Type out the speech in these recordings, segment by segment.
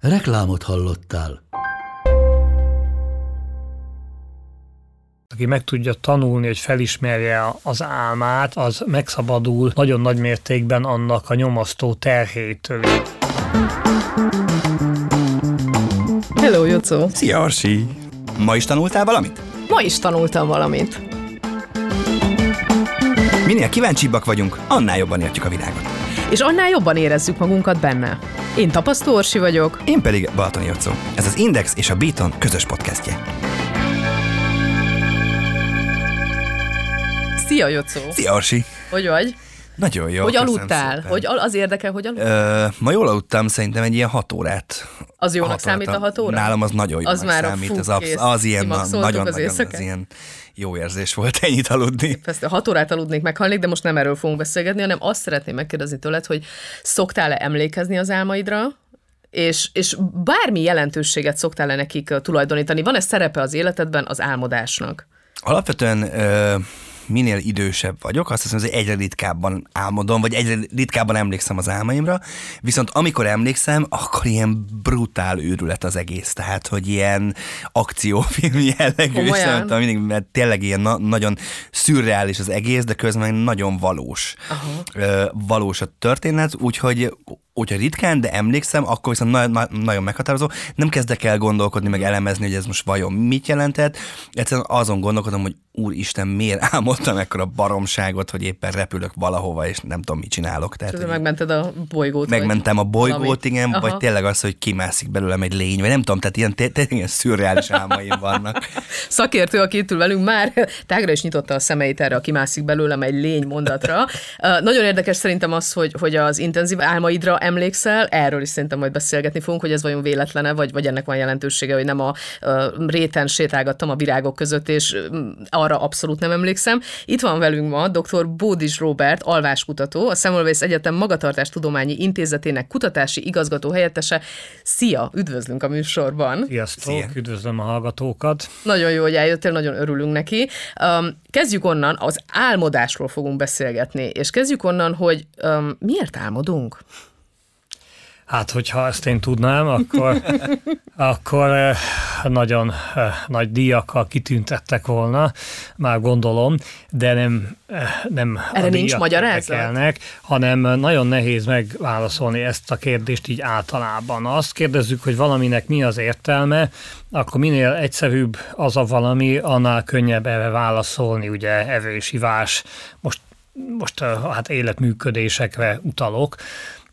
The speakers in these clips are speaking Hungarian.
Reklámot hallottál. aki meg tudja tanulni, hogy felismerje az álmát, az megszabadul nagyon nagy mértékben annak a nyomasztó terhétől. Hello, Jocó! Szia, Arsi! Ma is tanultál valamit? Ma is tanultam valamit. Minél kíváncsibbak vagyunk, annál jobban értjük a világot. És annál jobban érezzük magunkat benne. Én Tapasztó Orsi vagyok. Én pedig Balatoni Jocó. Ez az Index és a Beaton közös podcastje. Szia, Jocó! Szia, Arsi! Hogy vagy? Nagyon jó. hogy aludtál? szépen. Hogy az érdekel, hogy aludtál? Ö, ma jól aludtam, szerintem egy ilyen hat órát. Az jónak Hat számít a hat óra? Nálam az nagyon jónak Az már számít. fú, az, absz- az ilyen na, nagyon, az nagyon, az ilyen jó érzés volt ennyit aludni. Ezt a hat órát aludnék, meghalnék, de most nem erről fogunk beszélgetni, hanem azt szeretném megkérdezni tőled, hogy szoktál-e emlékezni az álmaidra, és, és bármi jelentőséget szoktál-e nekik ö, tulajdonítani? Van-e szerepe az életedben az álmodásnak? Alapvetően ö, minél idősebb vagyok, azt hiszem, hogy egyre ritkábban álmodom, vagy egyre ritkábban emlékszem az álmaimra, viszont amikor emlékszem, akkor ilyen brutál őrület az egész, tehát, hogy ilyen akciófilm jellegű, és nem tudom, mindig, mert tényleg ilyen na- nagyon szürreális az egész, de közben nagyon valós. Ö, valós a történet, úgyhogy Úgyhogy ritkán, de emlékszem, akkor viszont na- na- nagyon meghatározó. Nem kezdek el gondolkodni, meg elemezni, hogy ez most vajon mit jelentett. Egyszerűen azon gondolkodom, hogy úristen, miért álmodtam ekkora baromságot, hogy éppen repülök valahova, és nem tudom, mit csinálok. Tehát, hogy megmented a bolygót? megmentem a bolygót, valamit? igen, Aha. vagy tényleg az, hogy kimászik belőlem egy lény, vagy nem tudom, tehát ilyen, té- tényleg ilyen szürreális álmaim vannak. Szakértő, aki itt ül velünk, már tágra is nyitotta a szemeit erre, aki mászik belőlem egy lény mondatra. Uh, nagyon érdekes szerintem az, hogy, hogy az intenzív álmaidra emlékszel, erről is szerintem majd beszélgetni fogunk, hogy ez vajon véletlene, vagy, vagy ennek van jelentősége, hogy nem a uh, réten sétálgattam a virágok között, és arra abszolút nem emlékszem. Itt van velünk ma dr. Bódis Robert, alváskutató, a Semmelweis Egyetem Magatartás Tudományi Intézetének kutatási igazgató helyettese. Szia, üdvözlünk a műsorban. Sziasztok, Szia. üdvözlöm a hallgatókat. Nagyon jó, hogy eljöttél, nagyon örülünk neki. Um, kezdjük onnan, az álmodásról fogunk beszélgetni, és kezdjük onnan, hogy um, miért álmodunk? Hát, hogyha ezt én tudnám, akkor, akkor eh, nagyon eh, nagy díjakkal kitüntettek volna, már gondolom, de nem, eh, nem Erre a nincs magyarázat? érdekelnek, hanem nagyon nehéz megválaszolni ezt a kérdést így általában. Azt kérdezzük, hogy valaminek mi az értelme, akkor minél egyszerűbb az a valami, annál könnyebb erre válaszolni, ugye evés, ivás, most most hát életműködésekre utalok.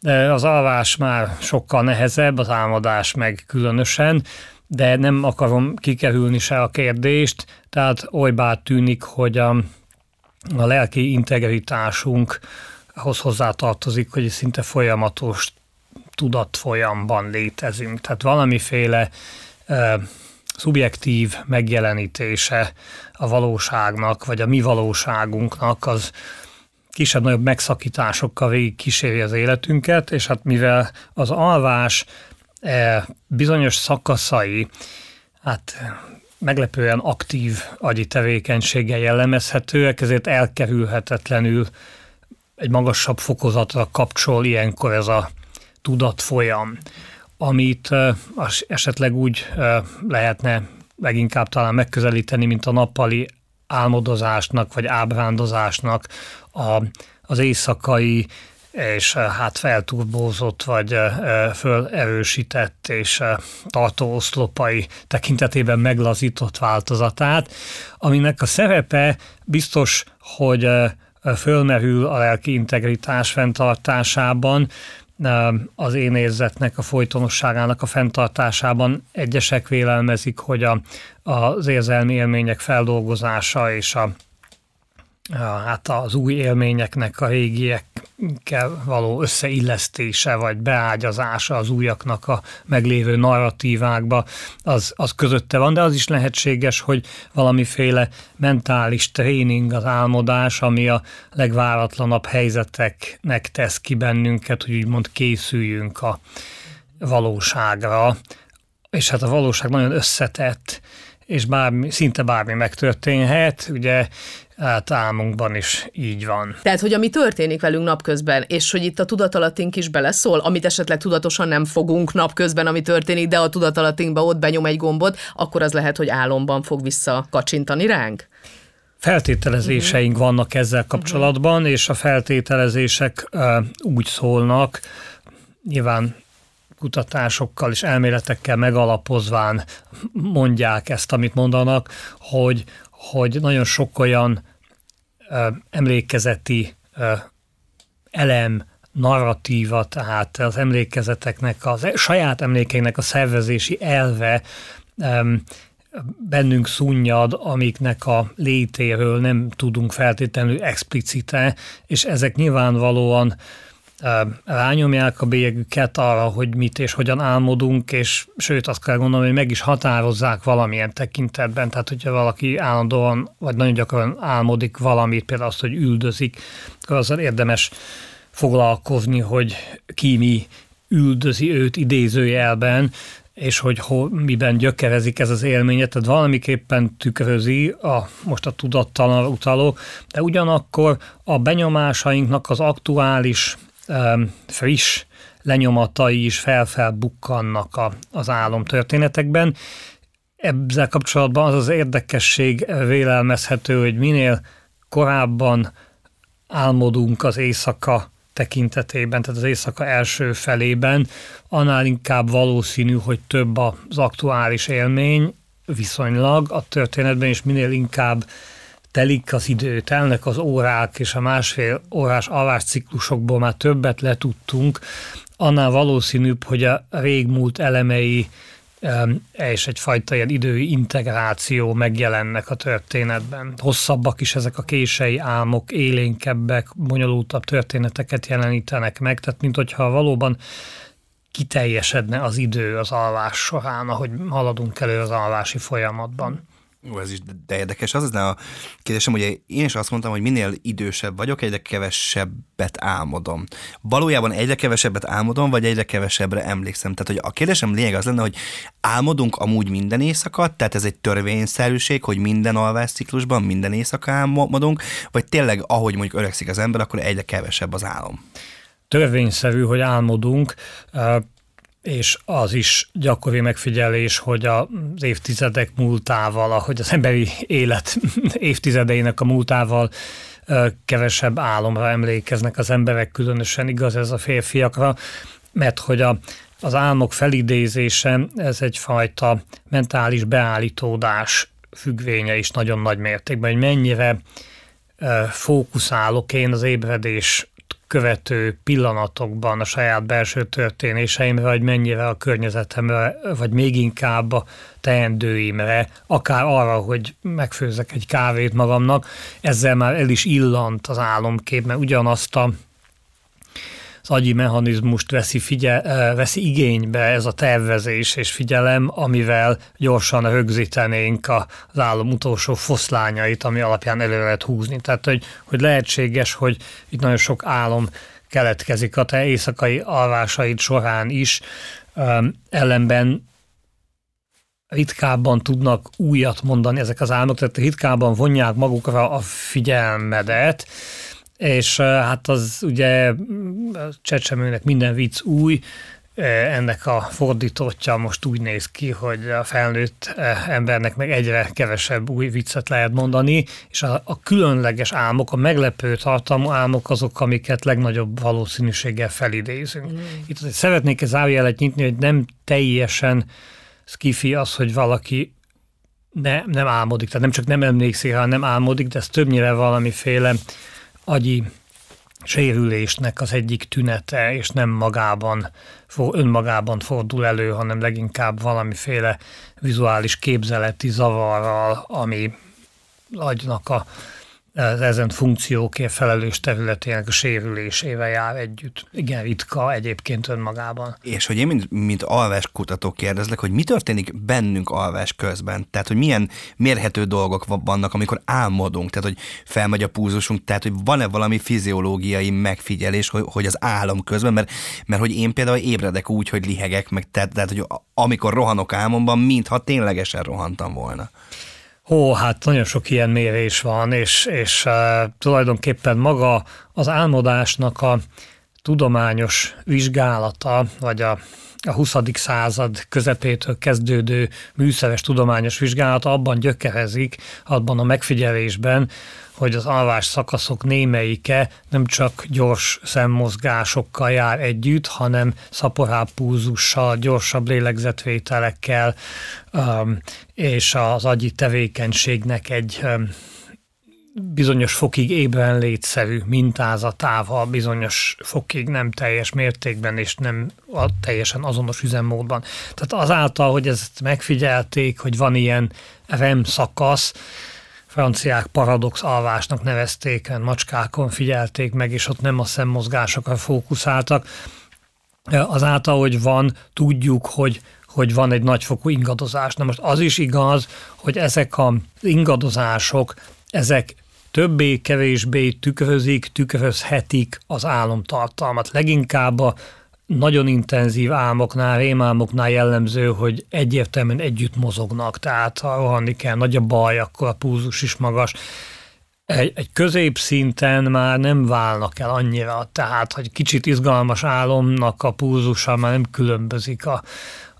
Az alvás már sokkal nehezebb, az álmodás meg különösen, de nem akarom kikerülni se a kérdést, tehát olybá tűnik, hogy a, a lelki integritásunkhoz hozzátartozik, hogy szinte folyamatos tudatfolyamban létezünk. Tehát valamiféle e, szubjektív megjelenítése a valóságnak, vagy a mi valóságunknak az kisebb-nagyobb megszakításokkal végig az életünket, és hát mivel az alvás eh, bizonyos szakaszai, hát meglepően aktív agyi tevékenységgel jellemezhetőek, ezért elkerülhetetlenül egy magasabb fokozatra kapcsol ilyenkor ez a tudatfolyam, amit as- esetleg úgy eh, lehetne leginkább talán megközelíteni, mint a nappali álmodozásnak vagy ábrándozásnak a, az éjszakai és eh, hát felturbózott vagy eh, eh, fölerősített és tartó oszlopai tekintetében meglazított változatát, aminek a szerepe biztos, hogy fölmerül a lelki integritás fenntartásában, az én érzetnek a folytonosságának a fenntartásában egyesek vélelmezik, hogy a, az érzelmi élmények feldolgozása és a hát az új élményeknek a régiekkel való összeillesztése, vagy beágyazása az újaknak a meglévő narratívákba, az, az közötte van, de az is lehetséges, hogy valamiféle mentális tréning, az álmodás, ami a legváratlanabb helyzeteknek tesz ki bennünket, hogy úgymond készüljünk a valóságra. És hát a valóság nagyon összetett, és bármi, szinte bármi megtörténhet, ugye Hát álmunkban is így van. Tehát, hogy ami történik velünk napközben, és hogy itt a tudatalattink is beleszól, amit esetleg tudatosan nem fogunk napközben, ami történik, de a tudatalattиnkba ott benyom egy gombot, akkor az lehet, hogy álomban fog vissza kacsintani ránk? Feltételezéseink uh-huh. vannak ezzel kapcsolatban, uh-huh. és a feltételezések uh, úgy szólnak, nyilván kutatásokkal és elméletekkel megalapozván mondják ezt, amit mondanak, hogy hogy nagyon sok olyan ö, emlékezeti ö, elem, narratíva, tehát az emlékezeteknek, a saját emlékeinek a szervezési elve ö, bennünk szunnyad, amiknek a létéről nem tudunk feltétlenül explicite, és ezek nyilvánvalóan rányomják a bélyegüket arra, hogy mit és hogyan álmodunk, és sőt azt kell gondolni, hogy meg is határozzák valamilyen tekintetben, tehát hogyha valaki állandóan, vagy nagyon gyakran álmodik valamit, például azt, hogy üldözik, akkor azzal érdemes foglalkozni, hogy ki mi üldözi őt idézőjelben, és hogy ho, miben gyökerezik ez az élményet, tehát valamiképpen tükrözi a, most a tudattalan utaló, de ugyanakkor a benyomásainknak az aktuális friss lenyomatai is felfelbukkannak a, az álomtörténetekben. Ezzel kapcsolatban az az érdekesség vélelmezhető, hogy minél korábban álmodunk az éjszaka tekintetében, tehát az éjszaka első felében, annál inkább valószínű, hogy több az aktuális élmény viszonylag a történetben, és minél inkább telik az idő, telnek az órák, és a másfél órás alvásciklusokból már többet letudtunk, annál valószínűbb, hogy a régmúlt elemei és egyfajta ilyen idői integráció megjelennek a történetben. Hosszabbak is ezek a kései álmok, élénkebbek, bonyolultabb történeteket jelenítenek meg, tehát mint hogyha valóban kiteljesedne az idő az alvás során, ahogy haladunk elő az alvási folyamatban. Ó, ez is de érdekes. Az az a kérdésem, hogy én is azt mondtam, hogy minél idősebb vagyok, egyre kevesebbet álmodom. Valójában egyre kevesebbet álmodom, vagy egyre kevesebbre emlékszem. Tehát, hogy a kérdésem lényeg az lenne, hogy álmodunk amúgy minden éjszaka, tehát ez egy törvényszerűség, hogy minden alvásciklusban minden éjszaka álmodunk, vagy tényleg, ahogy mondjuk öregszik az ember, akkor egyre kevesebb az álom törvényszerű, hogy álmodunk és az is gyakori megfigyelés, hogy az évtizedek múltával, ahogy az emberi élet évtizedeinek a múltával kevesebb álomra emlékeznek az emberek, különösen igaz ez a férfiakra, mert hogy a, az álmok felidézése, ez egyfajta mentális beállítódás függvénye is nagyon nagy mértékben, hogy mennyire fókuszálok én az ébredés követő pillanatokban a saját belső történéseimre, vagy mennyire a környezetemre, vagy még inkább a teendőimre, akár arra, hogy megfőzek egy kávét magamnak, ezzel már el is illant az álomkép, mert ugyanazt a az agyi mechanizmust veszi, figyel, veszi igénybe ez a tervezés és figyelem, amivel gyorsan rögzítenénk az állam utolsó foszlányait, ami alapján elő lehet húzni. Tehát, hogy, hogy lehetséges, hogy itt nagyon sok álom keletkezik a te éjszakai alvásaid során is, ellenben ritkábban tudnak újat mondani ezek az álmok, tehát ritkábban vonják magukra a figyelmedet, és hát az ugye csecsemőnek minden vicc új, ennek a fordítottja most úgy néz ki, hogy a felnőtt embernek meg egyre kevesebb új viccet lehet mondani, és a, a különleges álmok, a meglepő tartalmú álmok azok, amiket legnagyobb valószínűséggel felidézünk. Mm. Itt szeretnék egy zárójelet nyitni, hogy nem teljesen skifi az, hogy valaki ne, nem álmodik, tehát nem csak nem emlékszik, hanem nem álmodik, de ez többnyire valamiféle agyi sérülésnek az egyik tünete, és nem magában, önmagában fordul elő, hanem leginkább valamiféle vizuális képzeleti zavarral, ami agynak a az ezen funkciókért felelős területének a sérülésével jár együtt. Igen, ritka egyébként önmagában. És hogy én, mint, mint alváskutató kérdezlek, hogy mi történik bennünk alvás közben? Tehát, hogy milyen mérhető dolgok vannak, amikor álmodunk, tehát, hogy felmegy a púzusunk, tehát, hogy van-e valami fiziológiai megfigyelés, hogy, hogy az álom közben, mert, mert hogy én például ébredek úgy, hogy lihegek, meg tehát, tehát hogy amikor rohanok álmomban, mintha ténylegesen rohantam volna. Ó, hát nagyon sok ilyen mérés van, és, és uh, tulajdonképpen maga az álmodásnak a tudományos vizsgálata, vagy a, a 20. század közepétől kezdődő műszeres tudományos vizsgálata abban gyökerezik, abban a megfigyelésben, hogy az alvás szakaszok némelyike nem csak gyors szemmozgásokkal jár együtt, hanem szaporább púzussal, gyorsabb lélegzetvételekkel, um, és az agyi tevékenységnek egy um, bizonyos fokig ébren létszerű mintázatával, bizonyos fokig nem teljes mértékben és nem a teljesen azonos üzemmódban. Tehát azáltal, hogy ezt megfigyelték, hogy van ilyen REM szakasz, franciák paradox alvásnak nevezték, macskákon figyelték meg, és ott nem a szemmozgásokra fókuszáltak. Azáltal, hogy van, tudjuk, hogy hogy van egy nagyfokú ingadozás. Na most az is igaz, hogy ezek az ingadozások, ezek többé-kevésbé tükrözik, tükrözhetik az álomtartalmat. Leginkább a nagyon intenzív álmoknál, rémálmoknál jellemző, hogy egyértelműen együtt mozognak, tehát ha rohanni kell, nagy a baj, akkor a púzus is magas. Egy, egy középszinten már nem válnak el annyira, tehát hogy kicsit izgalmas álomnak a púzusa már nem különbözik a,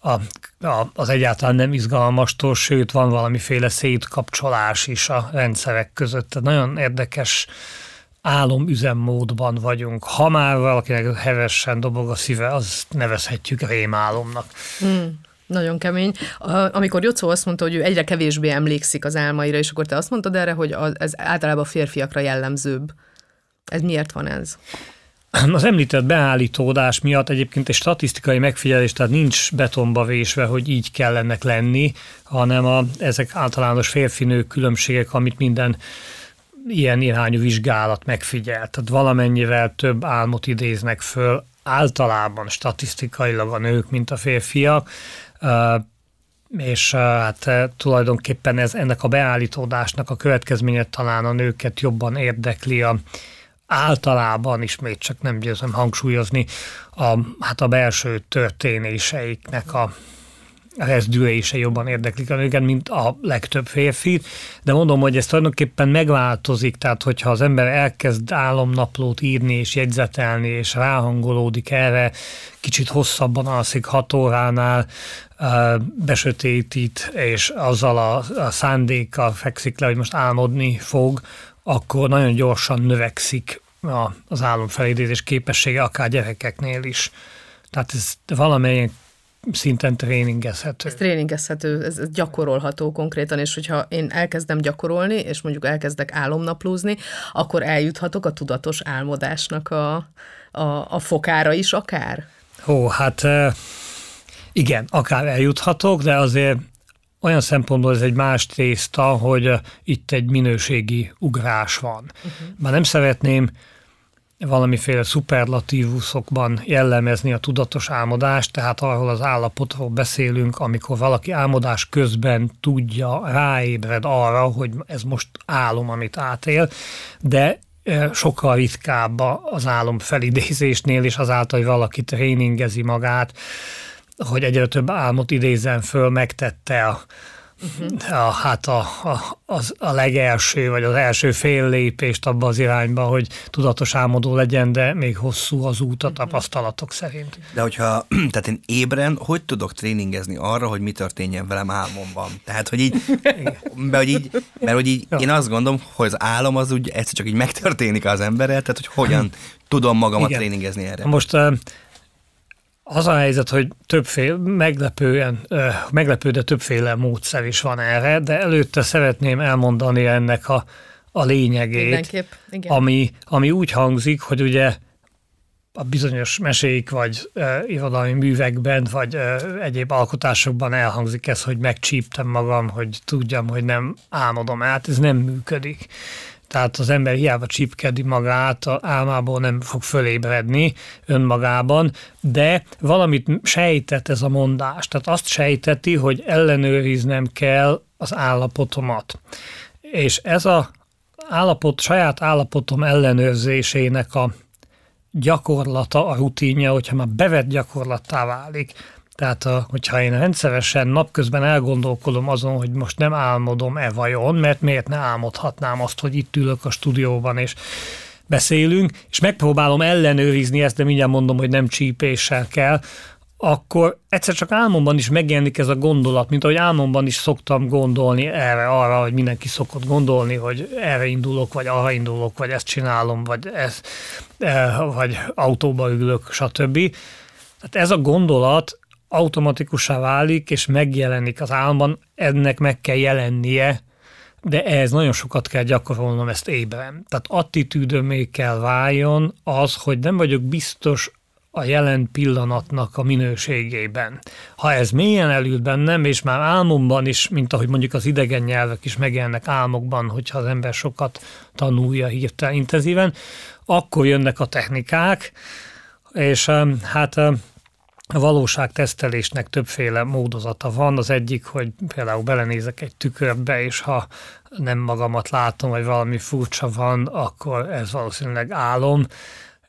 a, a, az egyáltalán nem izgalmastól, sőt van valamiféle szétkapcsolás is a rendszerek között. Tehát nagyon érdekes álomüzemmódban vagyunk. Ha már valakinek hevesen dobog a szíve, az nevezhetjük rémálomnak. Hmm. Nagyon kemény. Amikor Jocó azt mondta, hogy ő egyre kevésbé emlékszik az álmaira, és akkor te azt mondtad erre, hogy ez általában férfiakra jellemzőbb. Ez miért van ez? Az említett beállítódás miatt egyébként egy statisztikai megfigyelés, tehát nincs betonba vésve, hogy így kell ennek lenni, hanem a, ezek általános férfinő különbségek, amit minden ilyen irányú vizsgálat megfigyelt. Tehát valamennyivel több álmot idéznek föl általában statisztikailag a nők, mint a férfiak, és hát tulajdonképpen ez ennek a beállítódásnak a következménye talán a nőket jobban érdekli a általában ismét csak nem győzöm hangsúlyozni a, hát a belső történéseiknek a rezdülése jobban érdeklik a nőket, mint a legtöbb férfi, de mondom, hogy ez tulajdonképpen megváltozik, tehát hogyha az ember elkezd álomnaplót írni és jegyzetelni, és ráhangolódik erre, kicsit hosszabban alszik hat óránál, besötétít, és azzal a, a szándékkal fekszik le, hogy most álmodni fog, akkor nagyon gyorsan növekszik a, az álomfelidézés képessége, akár gyerekeknél is. Tehát ez valamelyik szinten tréningezhető. Ez tréningezhető, ez, ez gyakorolható konkrétan, és hogyha én elkezdem gyakorolni, és mondjuk elkezdek álomnaplózni, akkor eljuthatok a tudatos álmodásnak a, a, a fokára is akár? Ó, hát igen, akár eljuthatok, de azért olyan szempontból ez egy más tészta, hogy itt egy minőségi ugrás van. Uh-huh. Már nem szeretném valamiféle szuperlatívuszokban jellemezni a tudatos álmodást, tehát arról az állapotról beszélünk, amikor valaki álmodás közben tudja, ráébred arra, hogy ez most álom, amit átél, de sokkal ritkább az álom felidézésnél, és azáltal, hogy valaki tréningezi magát, hogy egyre több álmot idézen föl, megtette a, uh-huh. a, hát a, a, az, a legelső, vagy az első fél lépést abba az irányba, hogy tudatos álmodó legyen, de még hosszú az út a uh-huh. tapasztalatok szerint. De hogyha, tehát én ébren, hogy tudok tréningezni arra, hogy mi történjen velem álmomban? Tehát, hogy így, mert hogy így, mert hogy így én azt gondolom, hogy az álom az úgy egyszer csak így megtörténik az emberrel, tehát hogy hogyan tudom magamat Igen. tréningezni erre. Most az a helyzet, hogy többféle, meglepően, meglepő, de többféle módszer is van erre, de előtte szeretném elmondani ennek a, a lényegét, Igen. Ami, ami úgy hangzik, hogy ugye a bizonyos meséik, vagy uh, irodalmi művekben, vagy uh, egyéb alkotásokban elhangzik ez, hogy megcsíptem magam, hogy tudjam, hogy nem álmodom át, ez nem működik. Tehát az ember hiába csipkedi magát, álmából nem fog fölébredni önmagában, de valamit sejtett ez a mondás. Tehát azt sejteti, hogy ellenőriznem kell az állapotomat. És ez a állapot, saját állapotom ellenőrzésének a gyakorlata, a rutinja, hogyha már bevett gyakorlattá válik, tehát, a, hogyha én rendszeresen napközben elgondolkodom azon, hogy most nem álmodom-e vajon, mert miért ne álmodhatnám azt, hogy itt ülök a stúdióban, és beszélünk, és megpróbálom ellenőrizni ezt, de mindjárt mondom, hogy nem csípéssel kell, akkor egyszer csak álmomban is megjelenik ez a gondolat, mint ahogy álmomban is szoktam gondolni erre, arra, hogy mindenki szokott gondolni, hogy erre indulok, vagy arra indulok, vagy ezt csinálom, vagy, ez, e, vagy autóba ülök, stb. Tehát ez a gondolat automatikussá válik, és megjelenik az álmban, ennek meg kell jelennie, de ehhez nagyon sokat kell gyakorolnom ezt ébren. Tehát attitűdömé kell váljon az, hogy nem vagyok biztos a jelen pillanatnak a minőségében. Ha ez mélyen elült bennem, és már álmomban is, mint ahogy mondjuk az idegen nyelvek is megjelennek álmokban, hogyha az ember sokat tanulja hirtelen intenzíven, akkor jönnek a technikák, és hát a valóságtesztelésnek többféle módozata van. Az egyik, hogy például belenézek egy tükörbe, és ha nem magamat látom, vagy valami furcsa van, akkor ez valószínűleg álom.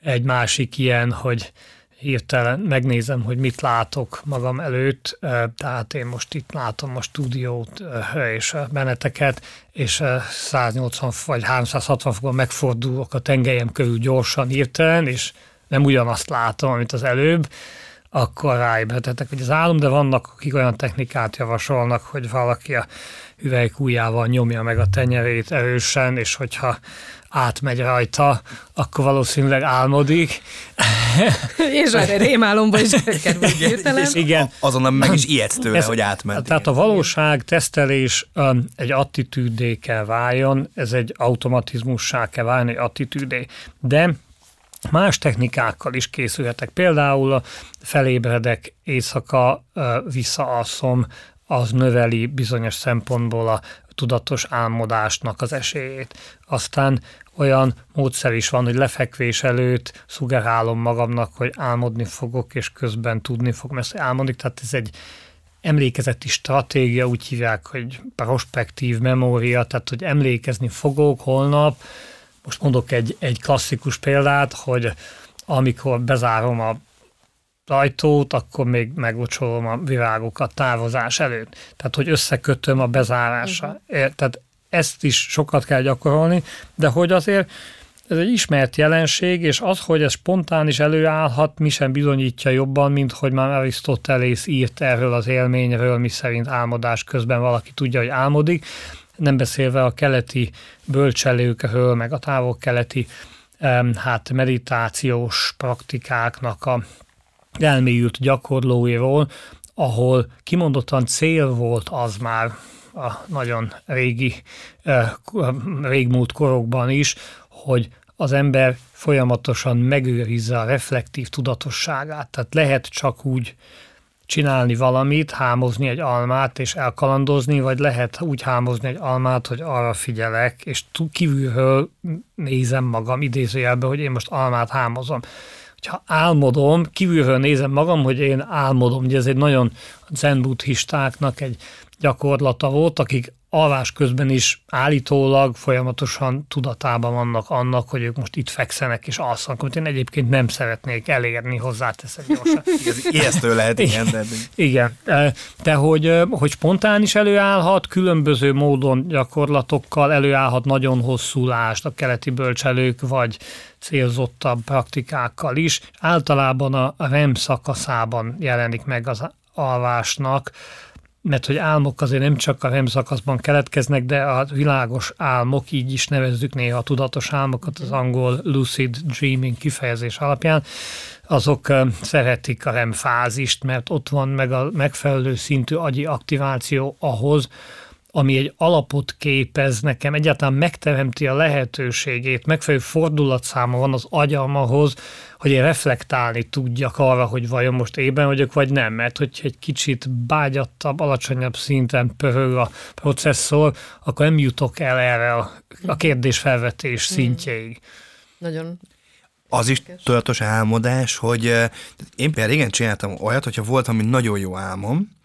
Egy másik ilyen, hogy hirtelen megnézem, hogy mit látok magam előtt, tehát én most itt látom a stúdiót és a meneteket, és 180 vagy 360 fokon megfordulok a tengelyem körül gyorsan hirtelen, és nem ugyanazt látom, amit az előbb, akkor ráébredhetek, hogy az álom, de vannak, akik olyan technikát javasolnak, hogy valaki a hüvelykújjával nyomja meg a tenyerét erősen, és hogyha átmegy rajta, akkor valószínűleg álmodik. és erre rémálomba is kerül hirtelen. Igen. Azonnal meg is ijedsz tőle, Ez, hogy átment. Tehát a valóság tesztelés um, egy attitűdé kell váljon, ez egy automatizmussá kell válni, egy attitűdé. De Más technikákkal is készülhetek. Például felébredek éjszaka, visszaalszom, az növeli bizonyos szempontból a tudatos álmodásnak az esélyét. Aztán olyan módszer is van, hogy lefekvés előtt szugerálom magamnak, hogy álmodni fogok, és közben tudni fogom ezt álmodni. Tehát ez egy emlékezeti stratégia, úgy hívják, hogy prospektív memória, tehát hogy emlékezni fogok holnap, most mondok egy, egy klasszikus példát, hogy amikor bezárom a ajtót, akkor még meglocsolom a virágokat távozás előtt. Tehát, hogy összekötöm a bezárással. Uh-huh. Tehát ezt is sokat kell gyakorolni, de hogy azért ez egy ismert jelenség, és az, hogy ez spontán is előállhat, mi sem bizonyítja jobban, mint hogy már Arisztotelész írt erről az élményről, mi szerint álmodás közben valaki tudja, hogy álmodik, nem beszélve a keleti bölcselőkről, meg a távol-keleti hát meditációs praktikáknak a elmélyült gyakorlóiról, ahol kimondottan cél volt az már a nagyon régi, régmúlt korokban is, hogy az ember folyamatosan megőrizze a reflektív tudatosságát. Tehát lehet csak úgy csinálni valamit, hámozni egy almát és elkalandozni, vagy lehet úgy hámozni egy almát, hogy arra figyelek, és kívülről nézem magam idézőjelben, hogy én most almát hámozom. Ha álmodom, kívülről nézem magam, hogy én álmodom. Ugye ez egy nagyon zen buddhistáknak egy gyakorlata volt, akik alvás közben is állítólag folyamatosan tudatában vannak annak, hogy ők most itt fekszenek és alszanak, amit én egyébként nem szeretnék elérni, hozzáteszek gyorsan. Ez ijesztő lehet, igen. De... Igen, de hogy, hogy spontán is előállhat, különböző módon gyakorlatokkal előállhat nagyon hosszú lást a keleti bölcselők, vagy célzottabb praktikákkal is. Általában a REM szakaszában jelenik meg az alvásnak, mert hogy álmok azért nem csak a REM szakaszban keletkeznek, de a világos álmok, így is nevezzük néha a tudatos álmokat az angol lucid dreaming kifejezés alapján, azok szeretik a REM fázist, mert ott van meg a megfelelő szintű agyi aktiváció ahhoz, ami egy alapot képez nekem, egyáltalán megteremti a lehetőségét, megfelelő fordulatszáma van az agyam ahhoz, hogy én reflektálni tudjak arra, hogy vajon most ében vagyok, vagy nem, mert hogyha egy kicsit bágyattabb, alacsonyabb szinten pörög a processzor, akkor nem jutok el erre a, kérdésfelvetés hmm. szintjeig. Nagyon az is tudatos álmodás, hogy én például régen csináltam olyat, hogyha volt valami nagyon jó álmom,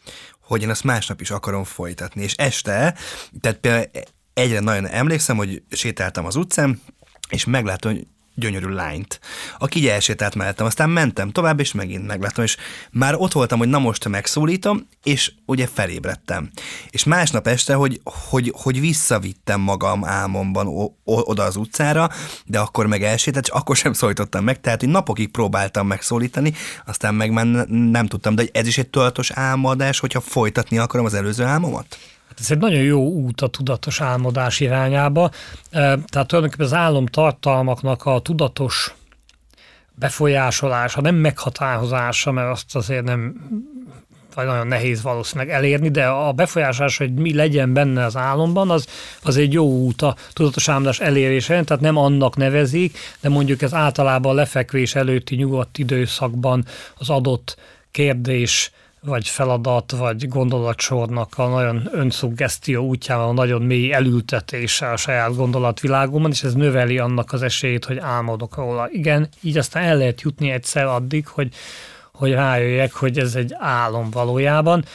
hogy én ezt másnap is akarom folytatni. És este, tehát például egyre nagyon emlékszem, hogy sétáltam az utcán, és meglátom, hogy gyönyörű lányt, aki így elsétált mellettem. Aztán mentem tovább, és megint megláttam, és már ott voltam, hogy na most megszólítom, és ugye felébredtem. És másnap este, hogy, hogy, hogy visszavittem magam álmomban o, o, oda az utcára, de akkor meg elsétált, és akkor sem szólítottam meg, tehát hogy napokig próbáltam megszólítani, aztán meg már nem tudtam, de ez is egy tudatos álmodás, hogyha folytatni akarom az előző álmomat? Hát ez egy nagyon jó út a tudatos álmodás irányába. Tehát tulajdonképpen az álomtartalmaknak a tudatos befolyásolása, nem meghatározása, mert azt azért nem vagy nagyon nehéz valószínűleg elérni, de a befolyásolás, hogy mi legyen benne az álomban, az, az egy jó út a tudatos álmodás elérése, tehát nem annak nevezik, de mondjuk ez általában a lefekvés előtti nyugodt időszakban az adott kérdés vagy feladat, vagy gondolatsornak a nagyon önszuggesztió útjával a nagyon mély elültetése a saját gondolatvilágomban, és ez növeli annak az esélyét, hogy álmodok róla. Igen, így aztán el lehet jutni egyszer addig, hogy, hogy rájöjjek, hogy ez egy álom valójában,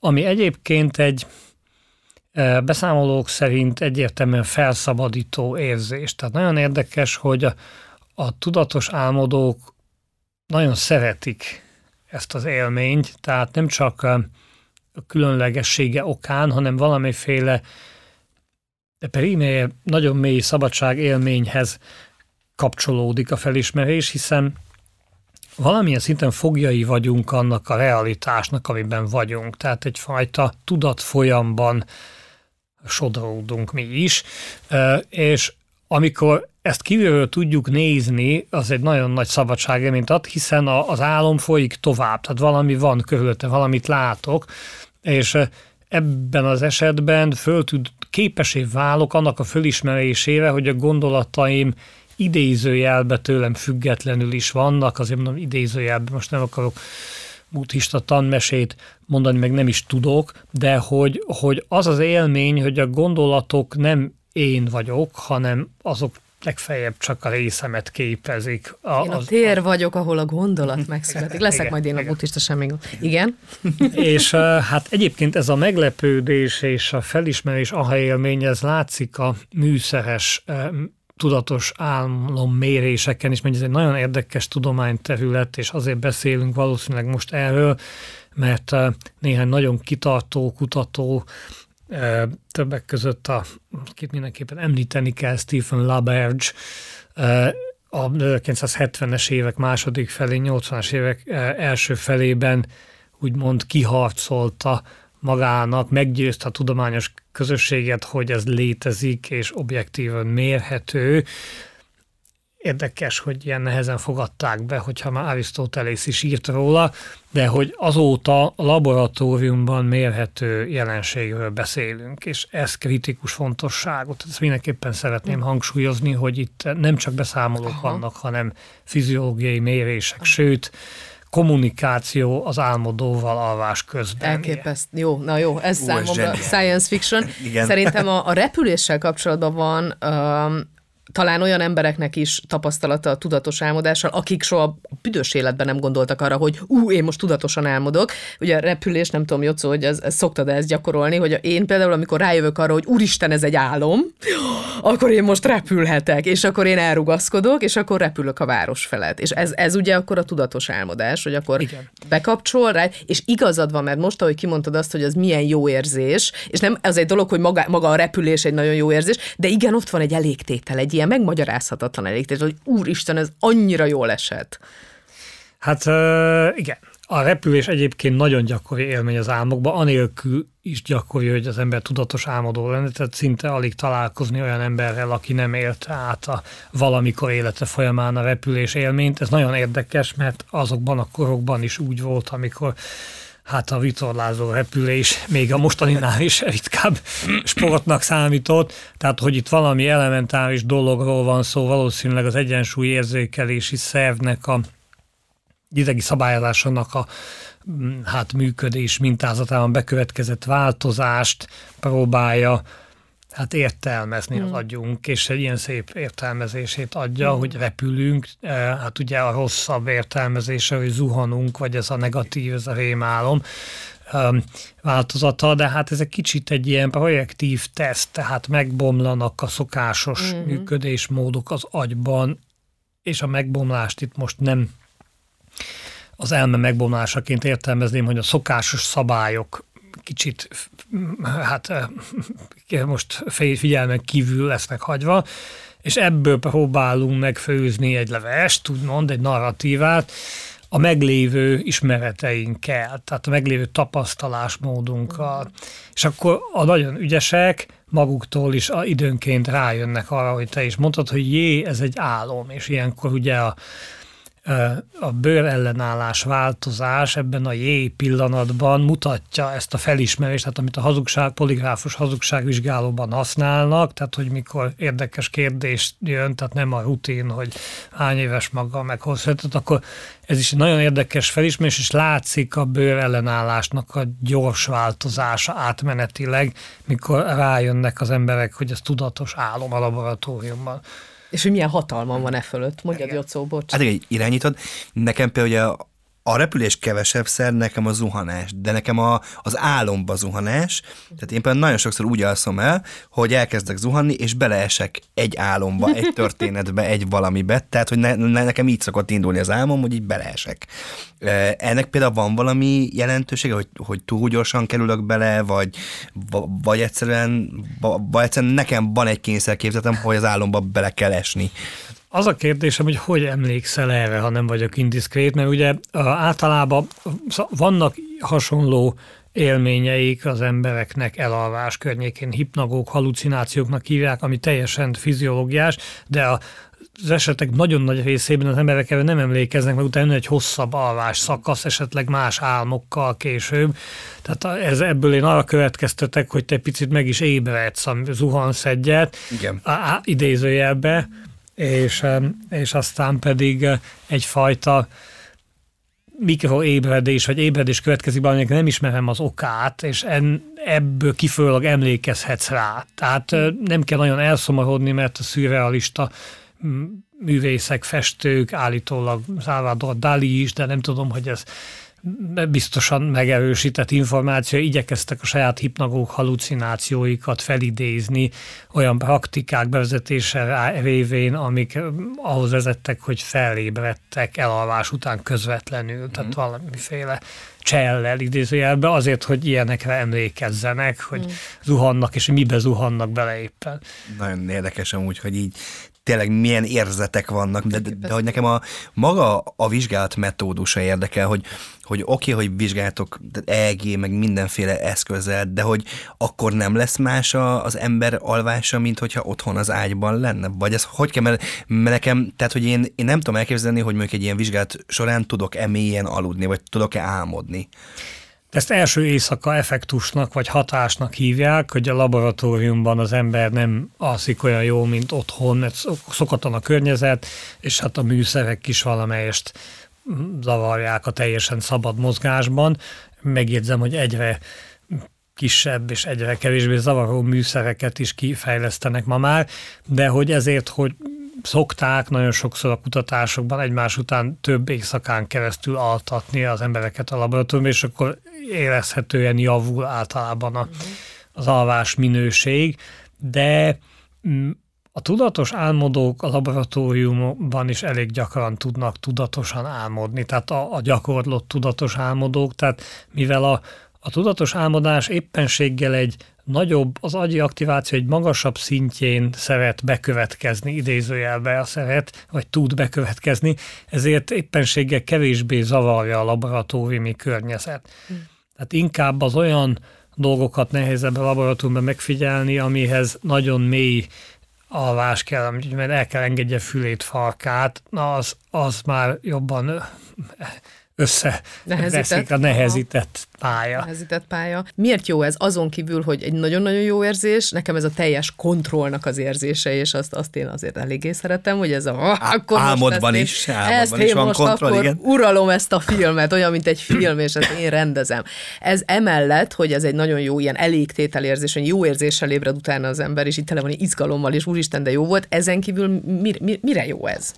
ami egyébként egy e, beszámolók szerint egyértelműen felszabadító érzés. Tehát nagyon érdekes, hogy a, a tudatos álmodók nagyon szeretik ezt az élményt, tehát nem csak a különlegessége okán, hanem valamiféle de pedig nagyon mély szabadság élményhez kapcsolódik a felismerés, hiszen valamilyen szinten fogjai vagyunk annak a realitásnak, amiben vagyunk. Tehát egyfajta tudatfolyamban sodródunk mi is, és amikor ezt kívülről tudjuk nézni, az egy nagyon nagy szabadságélményt ad, hiszen az álom folyik tovább, tehát valami van körülötte, valamit látok, és ebben az esetben föl tud, képesé válok annak a fölismerésére, hogy a gondolataim idézőjelbe tőlem függetlenül is vannak, azért mondom idézőjelbe, most nem akarok buddhista tanmesét mondani, meg nem is tudok, de hogy, hogy az az élmény, hogy a gondolatok nem én vagyok, hanem azok legfeljebb csak a részemet képezik. A, én a az, tér vagyok, ahol a gondolat megszületik. Leszek igen, majd én igen. a buddhista semmi. Igen? És hát egyébként ez a meglepődés és a felismerés aha élmény, ez látszik a műszeres tudatos álom méréseken is, mert ez egy nagyon érdekes tudományterület, és azért beszélünk valószínűleg most erről, mert néhány nagyon kitartó kutató Többek között, a, akit mindenképpen említeni kell, Stephen LaBerge, a 1970-es évek második felé, 80-as évek első felében úgymond kiharcolta magának, meggyőzte a tudományos közösséget, hogy ez létezik és objektíven mérhető, Érdekes, hogy ilyen nehezen fogadták be, hogyha már Arisztotelész is írt róla, de hogy azóta a laboratóriumban mérhető jelenségről beszélünk, és ez kritikus fontosságot. Ezt mindenképpen szeretném hangsúlyozni, hogy itt nem csak beszámolók Aha. vannak, hanem fiziológiai mérések, sőt, kommunikáció az álmodóval alvás közben. Elképesztő. Jó, na jó, ez Ú, számomra science fiction. Igen. Szerintem a, a repüléssel kapcsolatban van um, talán olyan embereknek is tapasztalata a tudatos álmodással, akik soha büdös életben nem gondoltak arra, hogy ú, én most tudatosan álmodok. Ugye a repülés, nem tudom, Jocó, hogy ez, ez szoktad ezt gyakorolni, hogy én például, amikor rájövök arra, hogy úristen, ez egy álom, akkor én most repülhetek, és akkor én elrugaszkodok, és akkor repülök a város felett. És ez, ez ugye akkor a tudatos álmodás, hogy akkor Igen. bekapcsol rá, és igazad van, mert most, ahogy kimondtad azt, hogy az milyen jó érzés, és nem az egy dolog, hogy maga, maga a repülés egy nagyon jó érzés, de igen, ott van egy elégtétel, egy ilyen megmagyarázhatatlan elégtétel, hogy úristen, ez annyira jól esett. Hát igen, a repülés egyébként nagyon gyakori élmény az álmokban, anélkül is gyakori, hogy az ember tudatos álmodó lenne, tehát szinte alig találkozni olyan emberrel, aki nem élte át a valamikor élete folyamán a repülés élményt. Ez nagyon érdekes, mert azokban a korokban is úgy volt, amikor hát a vitorlázó repülés még a mostaninál is ritkább sportnak számított, tehát hogy itt valami elementáris dologról van szó, valószínűleg az egyensúly érzékelési szervnek a idegi szabályozásának a hát működés mintázatában bekövetkezett változást próbálja hát értelmezni az hmm. agyunk, és egy ilyen szép értelmezését adja, mm. hogy repülünk, eh, hát ugye a rosszabb értelmezése, hogy zuhanunk, vagy ez a negatív, ez a rémálom változata, de hát ez egy kicsit egy ilyen projektív teszt, tehát megbomlanak a szokásos mm-hmm. működésmódok az agyban, és a megbomlást itt most nem az elme megbomlásaként értelmezném, hogy a szokásos szabályok kicsit hát eh, most figyelmen kívül lesznek hagyva, és ebből próbálunk megfőzni egy levest, úgymond egy narratívát, a meglévő ismereteinkkel, tehát a meglévő tapasztalásmódunkkal. És akkor a nagyon ügyesek maguktól is a, időnként rájönnek arra, hogy te is mondtad, hogy jé, ez egy álom, és ilyenkor ugye a, a bőr ellenállás változás ebben a J pillanatban mutatja ezt a felismerést, tehát amit a hazugság, poligráfus hazugságvizsgálóban használnak, tehát hogy mikor érdekes kérdés jön, tehát nem a rutin, hogy hány éves maga, meg hosszú, akkor ez is egy nagyon érdekes felismerés, és látszik a bőr ellenállásnak a gyors változása átmenetileg, mikor rájönnek az emberek, hogy ez tudatos álom a laboratóriumban. És hogy milyen hatalma van e fölött? Mondjad, Jocó, bocs. Hát igen, irányítod. Nekem például a repülés kevesebb szer, nekem a zuhanás, de nekem a, az álomba zuhanás, tehát én például nagyon sokszor úgy alszom el, hogy elkezdek zuhanni, és beleesek egy álomba, egy történetbe, egy valamibe, tehát hogy ne, ne, nekem így szokott indulni az álmom, hogy így beleesek. Ennek például van valami jelentősége, hogy, hogy túl gyorsan kerülök bele, vagy, vagy egyszerűen, vagy egyszerűen nekem van egy kényszerképzetem, hogy az álomba bele kell esni az a kérdésem, hogy hogy emlékszel erre, ha nem vagyok indiszkrét, mert ugye általában vannak hasonló élményeik az embereknek elalvás környékén, hipnagók, halucinációknak hívják, ami teljesen fiziológiás, de a az esetek nagyon nagy részében az emberek erre nem emlékeznek, mert utána egy hosszabb alvás szakasz, esetleg más álmokkal később. Tehát ez, ebből én arra következtetek, hogy te picit meg is ébredsz, zuhansz egyet, Igen. idézőjelbe, és, és aztán pedig egyfajta mikroébredés, vagy ébredés következik valamelyik nem ismerem az okát, és en, ebből kifolyólag emlékezhetsz rá. Tehát nem kell nagyon elszomorodni, mert a szürrealista művészek, festők, állítólag Salvador Dali is, de nem tudom, hogy ez biztosan megerősített információ, igyekeztek a saját hipnagók halucinációikat felidézni olyan praktikák bevezetése révén, amik ahhoz vezettek, hogy felébredtek elalvás után közvetlenül, mm. tehát valamiféle csellel idézőjelbe, azért, hogy ilyenekre emlékezzenek, hogy mm. zuhannak, és mibe zuhannak bele éppen. Nagyon érdekes amúgy, hogy így tényleg milyen érzetek vannak, de, de, de hogy nekem a maga a vizsgálat metódusa érdekel, hogy, hogy oké, okay, hogy vizsgáltok EEG, meg mindenféle eszközzel, de hogy akkor nem lesz más a, az ember alvása, mint hogyha otthon az ágyban lenne? Vagy ez hogy kell, mert, mert nekem, tehát hogy én, én nem tudom elképzelni, hogy mondjuk egy ilyen vizsgálat során tudok-e mélyen aludni, vagy tudok-e álmodni. Ezt első éjszaka effektusnak vagy hatásnak hívják, hogy a laboratóriumban az ember nem alszik olyan jó, mint otthon, mert szokatlan a környezet, és hát a műszerek is valamelyest zavarják a teljesen szabad mozgásban. Megjegyzem, hogy egyre kisebb és egyre kevésbé zavaró műszereket is kifejlesztenek ma már, de hogy ezért, hogy szokták nagyon sokszor a kutatásokban egymás után több éjszakán keresztül altatni az embereket a laboratóriumban, és akkor érezhetően javul általában a, az alvás minőség, de mm, a tudatos álmodók a laboratóriumban is elég gyakran tudnak tudatosan álmodni, tehát a, a gyakorlott tudatos álmodók, tehát mivel a, a tudatos álmodás éppenséggel egy nagyobb, az agyi aktiváció egy magasabb szintjén szeret bekövetkezni, idézőjelbe a szeret, vagy tud bekövetkezni, ezért éppenséggel kevésbé zavarja a laboratóriumi környezet. Hmm. Tehát inkább az olyan dolgokat nehezebb a laboratóriumban megfigyelni, amihez nagyon mély alvás kell, mert el kell engedje fülét, farkát, na az, az már jobban össze nehezített, a nehezített pálya. Nehezített pálya. Miért jó ez? Azon kívül, hogy egy nagyon-nagyon jó érzés, nekem ez a teljes kontrollnak az érzése, és azt, azt én azért eléggé szeretem, hogy ez a... Ah, akkor álmodban most is, álmodban ezt is van most kontroll, akkor igen. uralom ezt a filmet, olyan, mint egy film, és ezt én rendezem. Ez emellett, hogy ez egy nagyon jó ilyen elégtételérzés, hogy jó érzéssel ébred utána az ember, és itt tele van izgalommal, és úristen, de jó volt. Ezen kívül mire, mire jó ez?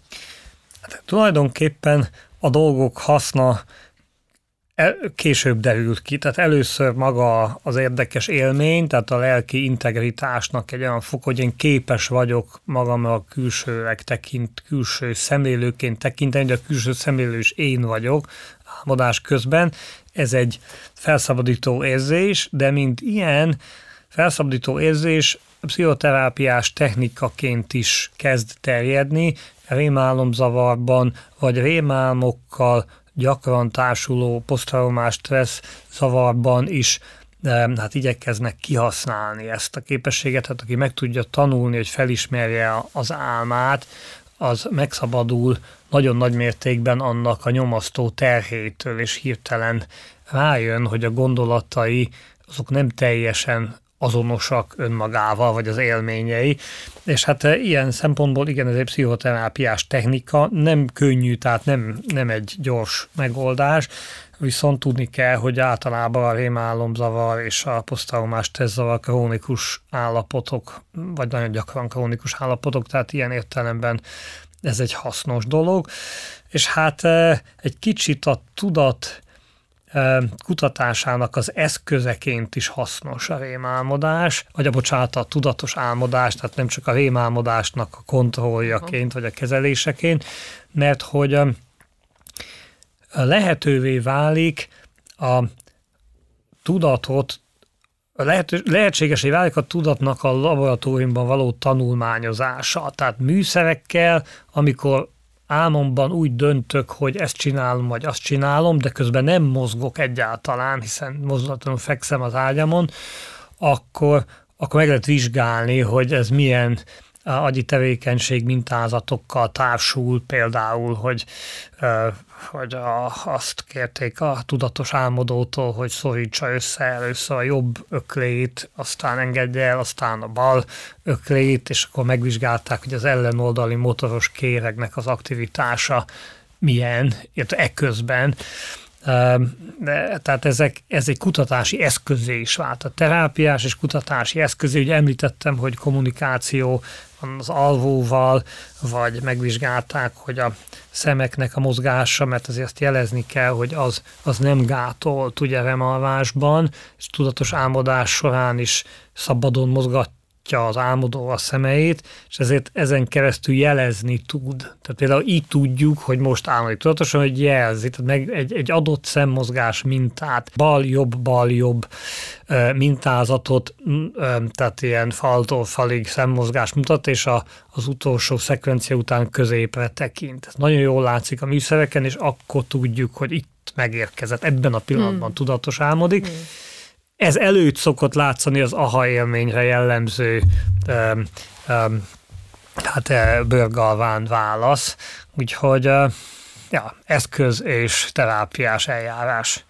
Hát, tulajdonképpen a dolgok haszna később derült ki. Tehát először maga az érdekes élmény, tehát a lelki integritásnak egy olyan fok, hogy én képes vagyok magam a külsőek tekint, külső szemlélőként tekinteni, de a külső szemlélő is én vagyok álmodás közben. Ez egy felszabadító érzés, de mint ilyen felszabadító érzés pszichoterápiás technikaként is kezd terjedni, rémálomzavarban vagy rémálmokkal gyakran társuló posztraumás stressz zavarban is hát igyekeznek kihasználni ezt a képességet, hát aki meg tudja tanulni, hogy felismerje az álmát, az megszabadul nagyon nagy mértékben annak a nyomasztó terhétől, és hirtelen rájön, hogy a gondolatai azok nem teljesen azonosak önmagával, vagy az élményei. És hát eh, ilyen szempontból igen, ez egy pszichoterápiás technika, nem könnyű, tehát nem, nem egy gyors megoldás, viszont tudni kell, hogy általában a rémálomzavar és a posztraumás stresszavar krónikus állapotok, vagy nagyon gyakran krónikus állapotok, tehát ilyen értelemben ez egy hasznos dolog. És hát eh, egy kicsit a tudat kutatásának az eszközeként is hasznos a rémálmodás, vagy a bocsánat, a tudatos álmodás, tehát nem csak a rémálmodásnak a kontrolljaként, vagy a kezeléseként, mert hogy lehetővé válik a tudatot lehet, lehetségesé válik a tudatnak a laboratóriumban való tanulmányozása. Tehát műszerekkel, amikor álmomban úgy döntök, hogy ezt csinálom, vagy azt csinálom, de közben nem mozgok egyáltalán, hiszen mozdulatlanul fekszem az ágyamon, akkor, akkor meg lehet vizsgálni, hogy ez milyen agyi tevékenység mintázatokkal társul, például, hogy, hogy a, azt kérték a tudatos álmodótól, hogy szorítsa össze először a jobb öklét, aztán engedje el, aztán a bal öklét, és akkor megvizsgálták, hogy az ellenoldali motoros kéregnek az aktivitása milyen, illetve ekközben tehát ezek, ez egy kutatási eszközé is vált. A terápiás és kutatási eszközé, ugye említettem, hogy kommunikáció az alvóval, vagy megvizsgálták, hogy a szemeknek a mozgása, mert azért azt jelezni kell, hogy az, az nem gátolt ugye remalvásban, és tudatos álmodás során is szabadon mozgat nyitja az álmodó a szemeit, és ezért ezen keresztül jelezni tud. Tehát például így tudjuk, hogy most álmodik tudatosan, hogy jelzi, tehát meg egy, egy adott szemmozgás mintát, bal-jobb, bal-jobb mintázatot, tehát ilyen faltól falig szemmozgás mutat, és a, az utolsó szekvencia után középre tekint. Ez nagyon jól látszik a műszereken, és akkor tudjuk, hogy itt megérkezett, ebben a pillanatban hmm. tudatos álmodik. Hmm ez előtt szokott látszani az aha élményre jellemző um, um, hát bőrgalván válasz, úgyhogy uh, ja, eszköz és terápiás eljárás.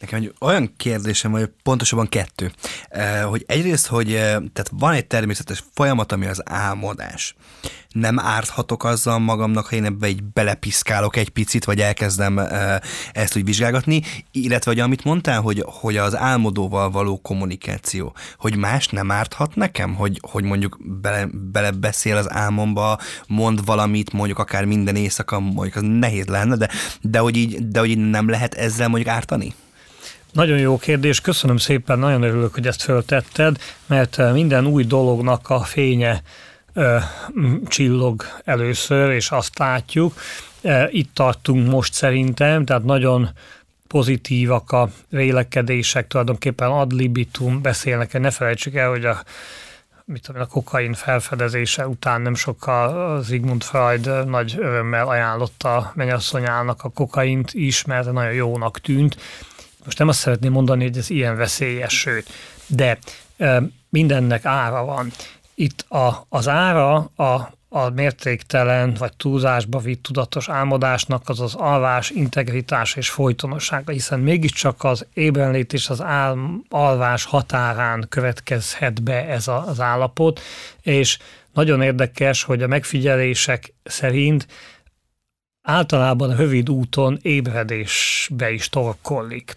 Nekem egy olyan kérdésem, vagy pontosabban kettő, hogy egyrészt, hogy tehát van egy természetes folyamat, ami az álmodás. Nem árthatok azzal magamnak, ha én ebbe egy belepiszkálok egy picit, vagy elkezdem ezt úgy vizsgálgatni, illetve hogy amit mondtál, hogy, hogy az álmodóval való kommunikáció, hogy más nem árthat nekem, hogy, hogy mondjuk bele, bele az álmomba, mond valamit, mondjuk akár minden éjszaka, mondjuk az nehéz lenne, de, de, hogy így, de hogy így nem lehet ezzel mondjuk ártani? Nagyon jó kérdés, köszönöm szépen, nagyon örülök, hogy ezt föltetted, mert minden új dolognak a fénye csillog először, és azt látjuk. Itt tartunk most szerintem, tehát nagyon pozitívak a vélekedések, tulajdonképpen ad libitum beszélnek, ne felejtsük el, hogy a mit tudom, a kokain felfedezése után nem sokkal Sigmund Freud nagy örömmel ajánlotta mennyasszonyának a kokaint is, mert nagyon jónak tűnt. Most nem azt szeretném mondani, hogy ez ilyen veszélyes, sőt, de mindennek ára van. Itt a, az ára a, a mértéktelen vagy túlzásba vitt tudatos álmodásnak az az alvás, integritás és folytonossága, hiszen mégiscsak az ébrenlét és az álm, alvás határán következhet be ez a, az állapot, és nagyon érdekes, hogy a megfigyelések szerint általában a rövid úton ébredésbe is torkollik.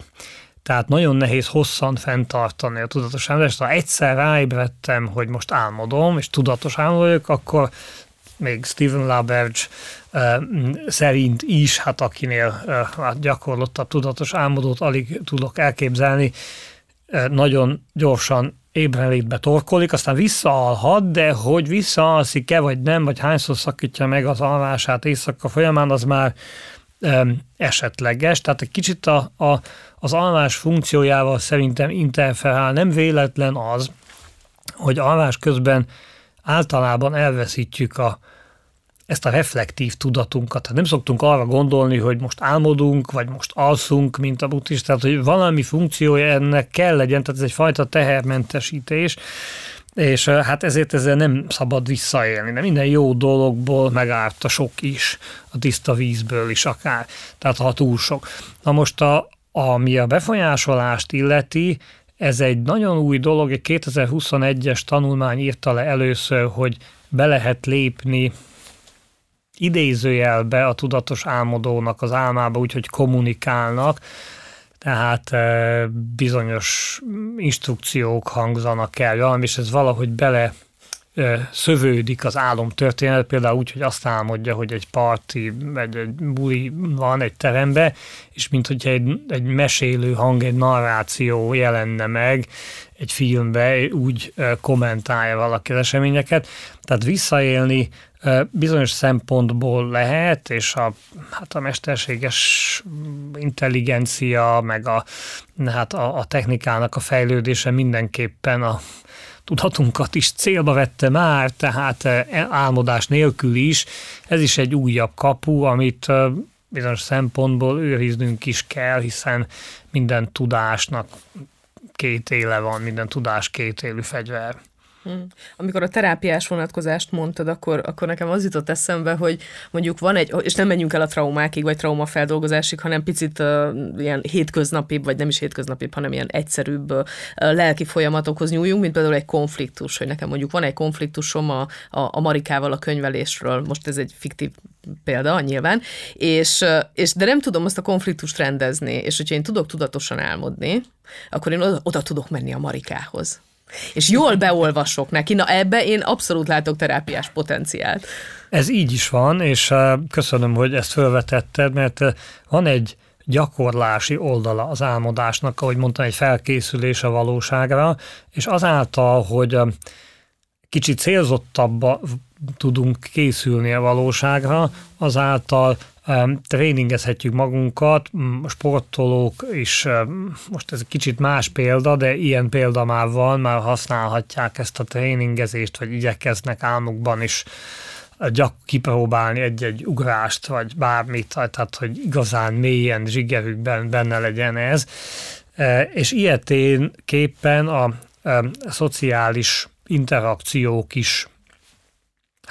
Tehát nagyon nehéz hosszan fenntartani a tudatos álmodást. Ha egyszer ráébredtem, hogy most álmodom, és tudatos álmodok, akkor még Stephen LaBerge uh, szerint is, hát akinél uh, gyakorlottabb tudatos álmodót alig tudok elképzelni, uh, nagyon gyorsan ébrenlétbe torkolik, aztán visszaalhat, de hogy visszaalszik-e, vagy nem, vagy hányszor szakítja meg az alvását éjszaka folyamán, az már um, esetleges. Tehát egy kicsit a, a, az alvás funkciójával szerintem interferál. Nem véletlen az, hogy alvás közben általában elveszítjük a, ezt a reflektív tudatunkat. Hát nem szoktunk arra gondolni, hogy most álmodunk, vagy most alszunk, mint a buddhist, tehát hogy valami funkciója ennek kell legyen, tehát ez egyfajta tehermentesítés, és hát ezért ezzel nem szabad visszaélni, de minden jó dologból megárt a sok is, a tiszta vízből is akár, tehát ha túl sok. Na most a, ami a befolyásolást illeti, ez egy nagyon új dolog, egy 2021-es tanulmány írta le először, hogy be lehet lépni idézőjelbe a tudatos álmodónak az álmába, úgyhogy kommunikálnak, tehát bizonyos instrukciók hangzanak el, és ez valahogy bele szövődik az álom történet, például úgy, hogy azt álmodja, hogy egy parti, egy, egy buli van egy terembe, és mint hogyha egy, egy mesélő hang, egy narráció jelenne meg egy filmbe, úgy kommentálja valaki az eseményeket. Tehát visszaélni bizonyos szempontból lehet, és a, hát a mesterséges intelligencia, meg a, hát a, a technikának a fejlődése mindenképpen a tudatunkat is célba vette már, tehát álmodás nélkül is. Ez is egy újabb kapu, amit bizonyos szempontból őriznünk is kell, hiszen minden tudásnak két éle van, minden tudás két élő fegyver. Hmm. Amikor a terápiás vonatkozást mondtad, akkor, akkor nekem az jutott eszembe, hogy mondjuk van egy, és nem menjünk el a traumákig, vagy traumafeldolgozásig, hanem picit uh, ilyen hétköznapibb, vagy nem is hétköznapibb, hanem ilyen egyszerűbb uh, lelki folyamatokhoz nyúljunk, mint például egy konfliktus, hogy nekem mondjuk van egy konfliktusom a, a, a Marikával a könyvelésről, most ez egy fiktív példa nyilván, és, és de nem tudom azt a konfliktust rendezni, és hogyha én tudok tudatosan álmodni, akkor én oda, oda tudok menni a Marikához és jól beolvasok neki. Na ebbe én abszolút látok terápiás potenciált. Ez így is van, és köszönöm, hogy ezt felvetetted, mert van egy gyakorlási oldala az álmodásnak, ahogy mondtam, egy felkészülés a valóságra, és azáltal, hogy kicsit célzottabba tudunk készülni a valóságra, azáltal tréningezhetjük magunkat, sportolók is, most ez egy kicsit más példa, de ilyen példa már van, már használhatják ezt a tréningezést, vagy igyekeznek álmukban is gyak kipróbálni egy-egy ugrást, vagy bármit, tehát hogy igazán mélyen zsigerükben benne legyen ez. És ilyetén képpen a, a szociális interakciók is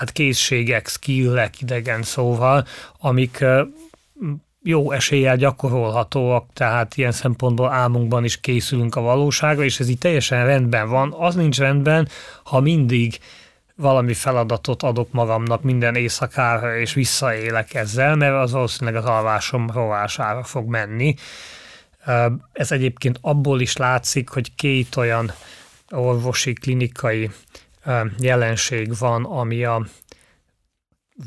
hát készségek, skillek idegen szóval, amik jó eséllyel gyakorolhatóak, tehát ilyen szempontból álmunkban is készülünk a valóságra, és ez így teljesen rendben van. Az nincs rendben, ha mindig valami feladatot adok magamnak minden éjszakára, és visszaélek ezzel, mert az valószínűleg az alvásom rovására fog menni. Ez egyébként abból is látszik, hogy két olyan orvosi, klinikai jelenség van, ami a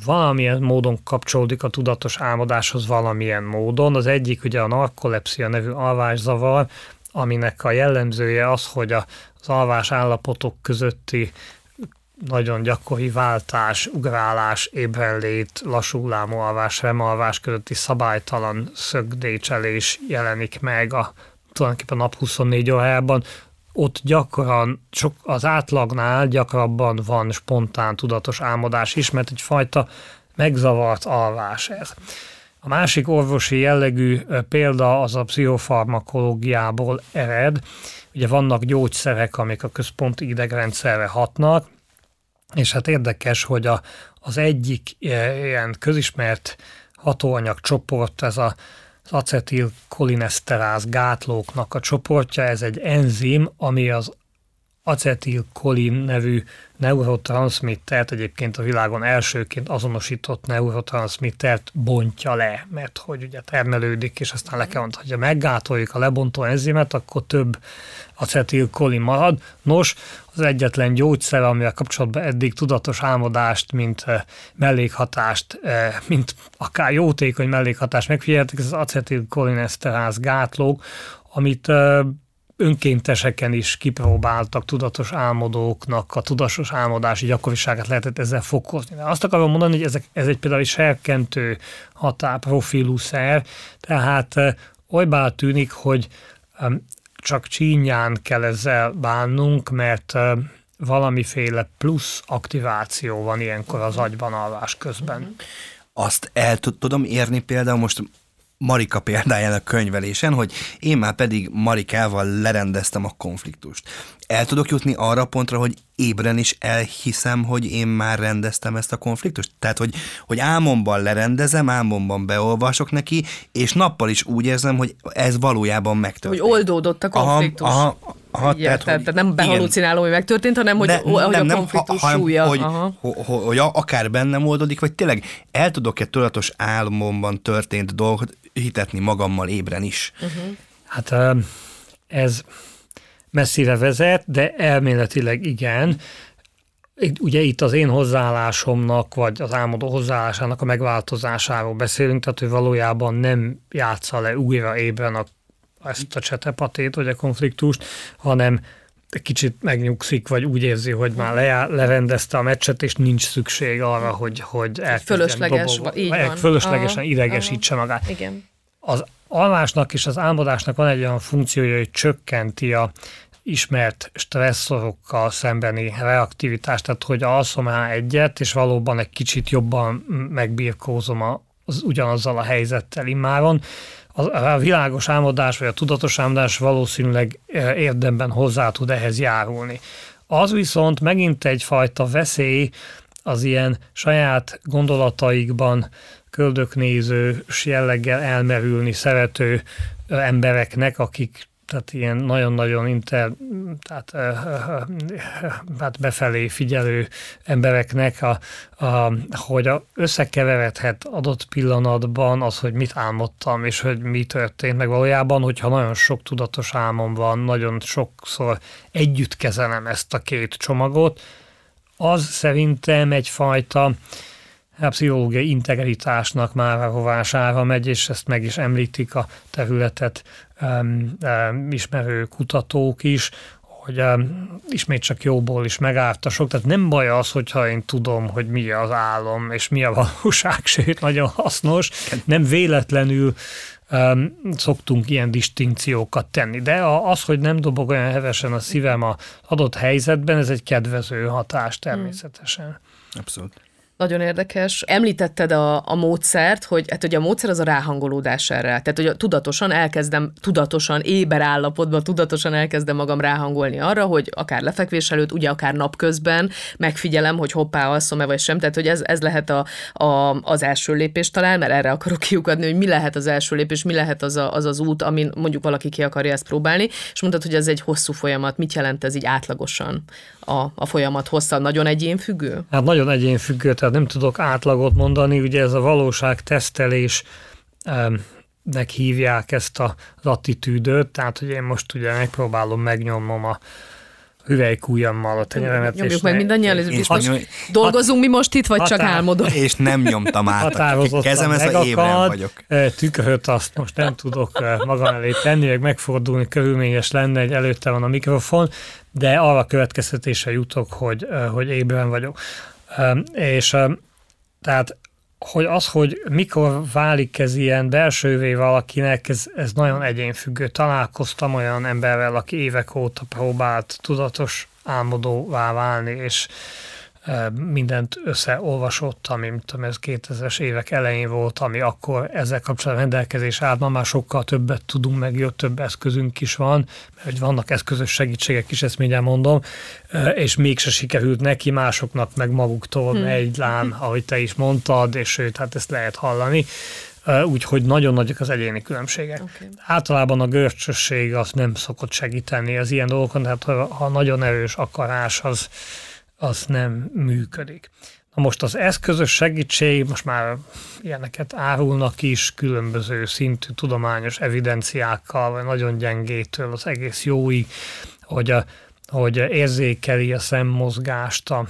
valamilyen módon kapcsolódik a tudatos álmodáshoz valamilyen módon. Az egyik ugye a narkolepsia nevű alvászavar, aminek a jellemzője az, hogy az alvás állapotok közötti nagyon gyakori váltás, ugrálás, ébrenlét, lassullámú alvás, remalvás közötti szabálytalan szögdécselés jelenik meg a tulajdonképpen nap 24 órában, ott gyakran, sok, az átlagnál gyakrabban van spontán tudatos álmodás is, mert egyfajta megzavart alvás ez. A másik orvosi jellegű példa az a pszichofarmakológiából ered. Ugye vannak gyógyszerek, amik a központi idegrendszerre hatnak, és hát érdekes, hogy a, az egyik ilyen közismert hatóanyag csoport, ez a, az acetilkolineszteráz gátlóknak a csoportja, ez egy enzim, ami az acetilkolin nevű neurotranszmittert, egyébként a világon elsőként azonosított neurotranszmittert bontja le, mert hogy ugye termelődik, és aztán le kell mondani, ha meggátoljuk a lebontó enzimet, akkor több acetilkolin marad. Nos, az egyetlen gyógyszer, amivel kapcsolatban eddig tudatos álmodást, mint eh, mellékhatást, eh, mint akár jótékony mellékhatást megfigyeltek, ez az acetilkolineszteráz gátlók, amit eh, önkénteseken is kipróbáltak tudatos álmodóknak a tudatos álmodási gyakoriságát lehetett ezzel fokozni. De azt akarom mondani, hogy ezek, ez egy például egy serkentő határprofilú szer, tehát olybá tűnik, hogy csak csínyán kell ezzel bánnunk, mert valamiféle plusz aktiváció van ilyenkor az agyban alvás közben. Azt el tudom érni például most Marika példáján a könyvelésen, hogy én már pedig Marikával lerendeztem a konfliktust. El tudok jutni arra a pontra, hogy ébren is elhiszem, hogy én már rendeztem ezt a konfliktust? Tehát, hogy, hogy álmomban lerendezem, álmomban beolvasok neki, és nappal is úgy érzem, hogy ez valójában megtörtént. Hogy oldódott a konfliktus. Aha, aha, Aha, Igen, tehát, tehát, tehát nem behalucinálom, hogy megtörtént, hanem hogy, ne, hogy nem, a konfliktus ha, súlya. Hogy, hogy, hogy, hogy akár bennem oldódik, vagy tényleg el tudok-e tudatos álmomban történt dolgot hitetni magammal ébren is? Uh-huh. Hát ez messzire vezet, de elméletileg igen. Ugye itt az én hozzáállásomnak, vagy az álmodó hozzáállásának a megváltozásáról beszélünk, tehát ő valójában nem játsza le újra ébren a ezt a csetepatét, vagy a konfliktust, hanem kicsit megnyugszik, vagy úgy érzi, hogy már le, lerendezte a meccset, és nincs szükség arra, hogy, hogy fölösleges, dobogó, így van. fölöslegesen aha, idegesítse aha, magát. Igen. Az alvásnak és az álmodásnak van egy olyan funkciója, hogy csökkenti a ismert stresszorokkal szembeni reaktivitást, tehát hogy alszom el egyet, és valóban egy kicsit jobban megbírkózom a, az, ugyanazzal a helyzettel immáron, a világos álmodás vagy a tudatos álmodás valószínűleg e, érdemben hozzá tud ehhez járulni. Az viszont megint egyfajta veszély az ilyen saját gondolataikban köldöknéző jelleggel elmerülni szerető embereknek, akik tehát ilyen nagyon-nagyon inter, tehát, hát befelé figyelő embereknek, a, a, hogy a, összekeveredhet adott pillanatban az, hogy mit álmodtam, és hogy mi történt, meg valójában, hogyha nagyon sok tudatos álmom van, nagyon sokszor együtt kezelem ezt a két csomagot, az szerintem egyfajta a pszichológiai integritásnak már a rovására megy, és ezt meg is említik a területet um, um, ismerő kutatók is, hogy um, ismét csak jóból is megártasok, tehát nem baj az, hogyha én tudom, hogy mi az álom, és mi a valóság, sőt, nagyon hasznos, nem véletlenül um, szoktunk ilyen distinkciókat tenni, de az, hogy nem dobog olyan hevesen a szívem az adott helyzetben, ez egy kedvező hatás természetesen. Abszolút. Nagyon érdekes. Említetted a, a módszert, hogy, hát, hogy a módszer az a ráhangolódás erre. Tehát, hogy tudatosan elkezdem, tudatosan, éber állapotban, tudatosan elkezdem magam ráhangolni arra, hogy akár lefekvés előtt, ugye akár napközben megfigyelem, hogy hoppá, alszom-e vagy sem. Tehát, hogy ez, ez lehet a, a, az első lépés talán, mert erre akarok kiukadni, hogy mi lehet az első lépés, mi lehet az a, az, az út, amin mondjuk valaki ki akarja ezt próbálni. És mondtad, hogy ez egy hosszú folyamat. Mit jelent ez így átlagosan a, a folyamat hossza? Nagyon egyénfüggő? Hát nagyon egyénfüggő, tehát nem tudok átlagot mondani, ugye ez a valóság tesztelés nek hívják ezt az attitűdöt, tehát hogy én most ugye megpróbálom megnyomnom a hüvelykújammal a tenyeremet. Nyomjuk meg mindannyian, és, és most dolgozunk mi most itt, vagy határ, csak álmodom? És nem nyomtam át a kezem, ez a ébren vagyok. Tükröt azt most nem tudok magam elé tenni, meg megfordulni, körülményes lenne, egy előtte van a mikrofon, de arra következtetése jutok, hogy, hogy ébren vagyok. És tehát hogy az, hogy mikor válik ez ilyen belsővé valakinek, ez, ez nagyon egyénfüggő. Találkoztam olyan emberrel, aki évek óta próbált tudatos álmodóvá válni, és mindent összeolvasott, ami tudom, ez 2000-es évek elején volt, ami akkor ezzel kapcsolatban rendelkezés állt, ma már sokkal többet tudunk, meg jobb több eszközünk is van, mert hogy vannak eszközös segítségek is, ezt mindjárt mondom, és mégse sikerült neki, másoknak meg maguktól hmm. egy lán, ahogy te is mondtad, és sőt, hát ezt lehet hallani úgyhogy nagyon nagyok az egyéni különbségek. Okay. Általában a görcsösség az nem szokott segíteni az ilyen dolgokon, tehát ha, ha nagyon erős akarás, az, az nem működik. Na most az eszközös segítség, most már ilyeneket árulnak is, különböző szintű tudományos evidenciákkal, vagy nagyon gyengétől az egész jóig, hogy, a, hogy érzékeli a szemmozgást a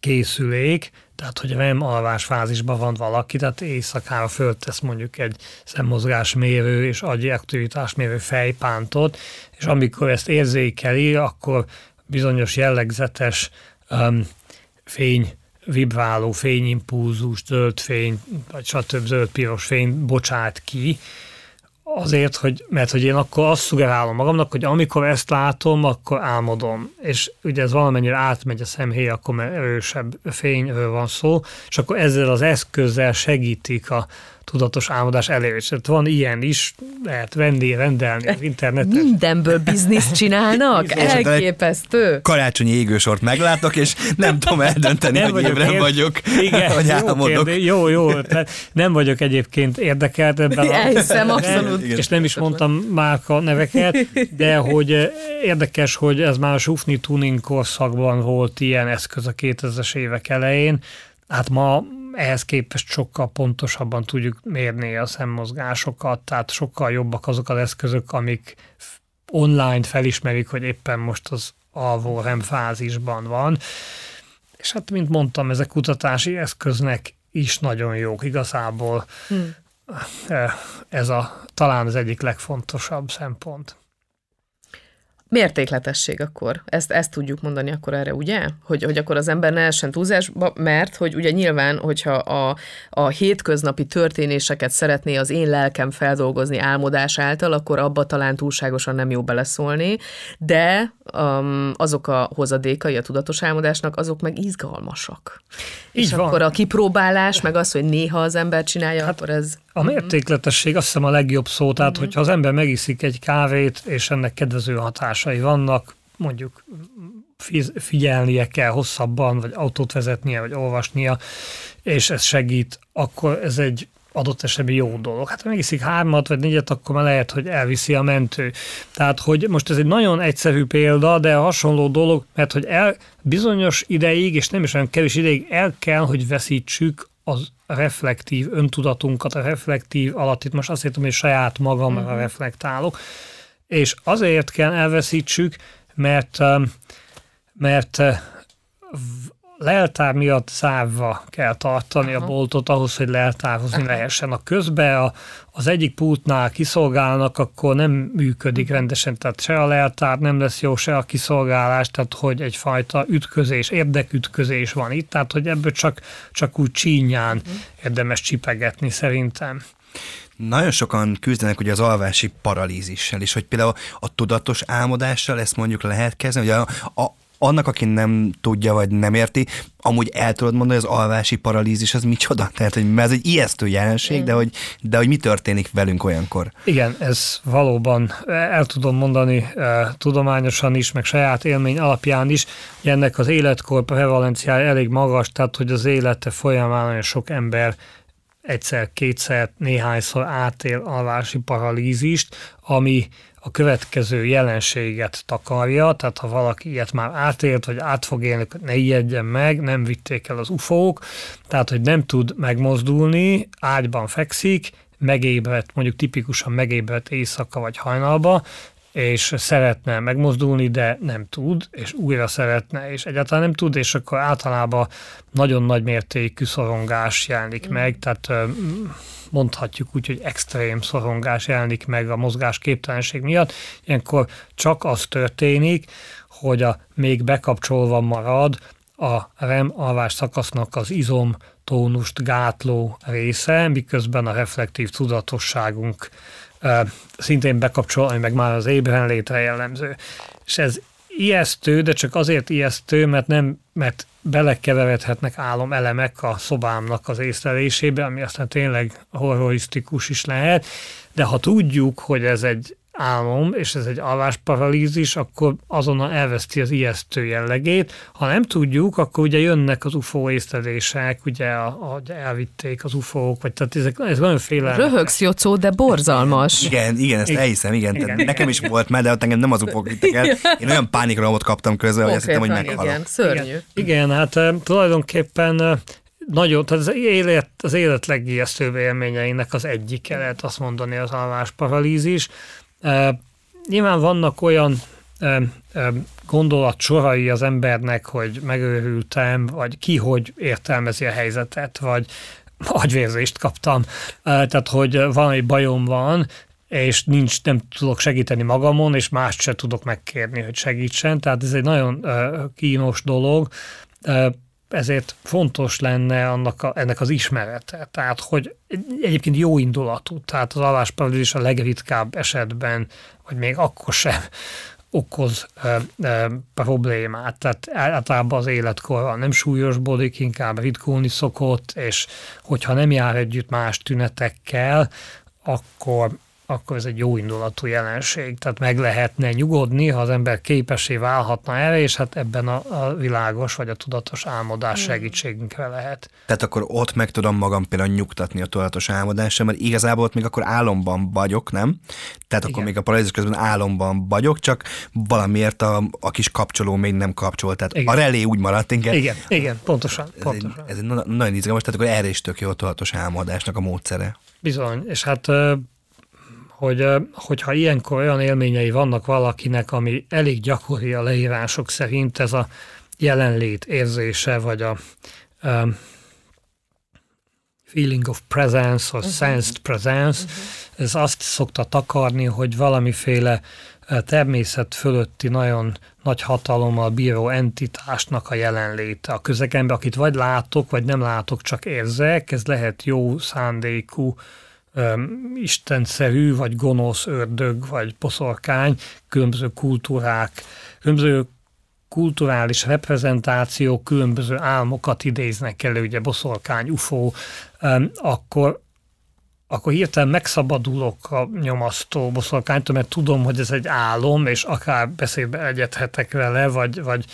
készülék, tehát hogy nem alvás fázisban van valaki, tehát éjszakára föltesz mondjuk egy szemmozgásmérő és agyi aktivitásmérő fejpántot, és amikor ezt érzékeli, akkor bizonyos jellegzetes um, fény vibráló fényimpulzus, zöld fény, vagy stb. zöld-piros fény bocsát ki, azért, hogy, mert hogy én akkor azt szugerálom magamnak, hogy amikor ezt látom, akkor álmodom. És ugye ez valamennyire átmegy a szemhéj, akkor mert erősebb fényről van szó, és akkor ezzel az eszközzel segítik a tudatos álmodás elérés. Tehát van ilyen is, lehet venni, rendelni az interneten. Mindenből bizniszt csinálnak? Elképesztő. Karácsonyi égősort meglátok, és nem tudom eldönteni, nem hogy évre vagyok, Igen, vagy álmodok. Jó, jó, jó. Nem vagyok egyébként érdekelt ebben. Elhiszem, abszolút. Nem, és nem is mondtam márka neveket, de hogy érdekes, hogy ez már a Sufni Tuning korszakban volt ilyen eszköz a 2000-es évek elején, Hát ma ehhez képest sokkal pontosabban tudjuk mérni a szemmozgásokat, tehát sokkal jobbak azok az eszközök, amik online felismerik, hogy éppen most az alvó REM fázisban van. És hát, mint mondtam, ezek kutatási eszköznek is nagyon jók igazából. Hmm. Ez a talán az egyik legfontosabb szempont. Mértékletesség akkor. Ezt, ezt tudjuk mondani akkor erre, ugye? Hogy, hogy akkor az ember ne essen túlzásba, mert hogy ugye nyilván, hogyha a, a hétköznapi történéseket szeretné az én lelkem feldolgozni álmodás által, akkor abba talán túlságosan nem jó beleszólni, de um, azok a hozadékai a tudatos álmodásnak, azok meg izgalmasak. Így És van. akkor a kipróbálás, meg az, hogy néha az ember csinálja, hát, akkor ez... A mértékletesség azt hiszem a legjobb szó, tehát uh-huh. hogyha az ember megiszik egy kávét, és ennek kedvező hatásai vannak, mondjuk figyelnie kell hosszabban, vagy autót vezetnie, vagy olvasnia, és ez segít, akkor ez egy adott esetben jó dolog. Hát ha megiszik hármat vagy négyet, akkor már lehet, hogy elviszi a mentő. Tehát, hogy most ez egy nagyon egyszerű példa, de hasonló dolog, mert hogy el bizonyos ideig, és nem is olyan kevés ideig el kell, hogy veszítsük az reflektív öntudatunkat, a reflektív alatt itt most azt hittem, hogy saját magamra uh-huh. reflektálok, és azért kell elveszítsük, mert mert leltár miatt zárva kell tartani Aha. a boltot ahhoz, hogy leltározni Aha. lehessen. A közben a, az egyik pultnál kiszolgálnak, akkor nem működik rendesen, tehát se a leltár nem lesz jó, se a kiszolgálás, tehát hogy egyfajta ütközés, érdekütközés van itt, tehát hogy ebből csak, csak úgy csínyán uh-huh. érdemes csipegetni szerintem. Nagyon sokan küzdenek ugye az alvási paralízissel, és hogy például a tudatos álmodással ezt mondjuk lehet kezdeni, hogy a, a, annak, aki nem tudja, vagy nem érti, amúgy el tudod mondani, hogy az alvási paralízis az micsoda? Tehát, hogy ez egy ijesztő jelenség, de hogy, de hogy mi történik velünk olyankor? Igen, ez valóban el tudom mondani eh, tudományosan is, meg saját élmény alapján is, hogy ennek az életkor prevalenciája elég magas, tehát hogy az élete folyamán nagyon sok ember egyszer, kétszer, néhányszor átél alvási paralízist, ami a következő jelenséget takarja, tehát ha valaki ilyet már átélt, vagy át fog élni, ne ijedjen meg, nem vitték el az ufók, tehát hogy nem tud megmozdulni, ágyban fekszik, megébredt, mondjuk tipikusan megébredt éjszaka vagy hajnalba, és szeretne megmozdulni, de nem tud, és újra szeretne, és egyáltalán nem tud, és akkor általában nagyon nagy mértékű szorongás jelenik mm. meg, tehát mondhatjuk úgy, hogy extrém szorongás jelenik meg a mozgás képtelenség miatt. Ilyenkor csak az történik, hogy a még bekapcsolva marad a REM alvás szakasznak az izom tónust gátló része, miközben a reflektív tudatosságunk szintén bekapcsol, ami meg már az ébren létre jellemző. És ez ijesztő, de csak azért ijesztő, mert nem, mert belekeveredhetnek álom elemek a szobámnak az észlelésébe, ami aztán tényleg horrorisztikus is lehet, de ha tudjuk, hogy ez egy álom, és ez egy alvásparalízis, akkor azonnal elveszti az ijesztő jellegét. Ha nem tudjuk, akkor ugye jönnek az UFO észlelések, ugye a, a, elvitték az UFO-k, vagy tehát ezek, ez nagyon féle. Röhögsz, Jocó, de borzalmas. Igen, igen, ezt igen. elhiszem, igen. igen. Tehát nekem is volt már, de ott engem nem az ufo el. Én olyan pánikromot kaptam közben, hogy azt hittem, hogy meghalok. Igen, szörnyű. Igen, igen hát tulajdonképpen nagyon, tehát az élet, az élet legijesztőbb élményeinek az egyik lehet azt mondani az alvásparalízis. Nyilván vannak olyan gondolatsorai az embernek, hogy megőrültem, vagy ki hogy értelmezi a helyzetet, vagy agyvérzést kaptam, tehát hogy valami bajom van, és nincs, nem tudok segíteni magamon, és mást se tudok megkérni, hogy segítsen. Tehát ez egy nagyon kínos dolog ezért fontos lenne annak a, ennek az ismerete. Tehát, hogy egyébként jó indulatú, tehát az alvásparalízis a legritkább esetben, vagy még akkor sem okoz e, e, problémát. Tehát általában az életkorral nem súlyosbodik, inkább ritkulni szokott, és hogyha nem jár együtt más tünetekkel, akkor akkor ez egy jó indulatú jelenség. Tehát meg lehetne nyugodni, ha az ember képessé válhatna erre, és hát ebben a, a világos vagy a tudatos álmodás segítségünkre lehet. Tehát akkor ott meg tudom magam például nyugtatni a tudatos álmodásra, mert igazából ott még akkor álomban vagyok, nem? Tehát Igen. akkor még a paralízis közben álomban vagyok, csak valamiért a, a kis kapcsoló még nem kapcsol. Tehát Igen. a relé úgy maradt inkább. Igen, Igen, pontosan. Ez, pontosan. Egy, ez egy nagyon izgalmas, tehát akkor erre is tök jó a tudatos álmodásnak a módszere. Bizony, és hát hogy hogyha ilyenkor olyan élményei vannak valakinek, ami elég gyakori a leírások szerint, ez a jelenlét érzése, vagy a um, feeling of presence, or uh-huh. sensed presence, uh-huh. ez azt szokta takarni, hogy valamiféle természet fölötti nagyon nagy hatalommal bíró entitásnak a jelenléte a közegemben, akit vagy látok, vagy nem látok, csak érzek, ez lehet jó szándékú istenszerű, vagy gonosz ördög, vagy poszorkány, különböző kultúrák, különböző kulturális reprezentációk különböző álmokat idéznek elő, ugye boszorkány, UFO, akkor, akkor hirtelen megszabadulok a nyomasztó boszorkánytól, mert tudom, hogy ez egy álom, és akár beszédbe egyedhetek vele, vagy, vagy,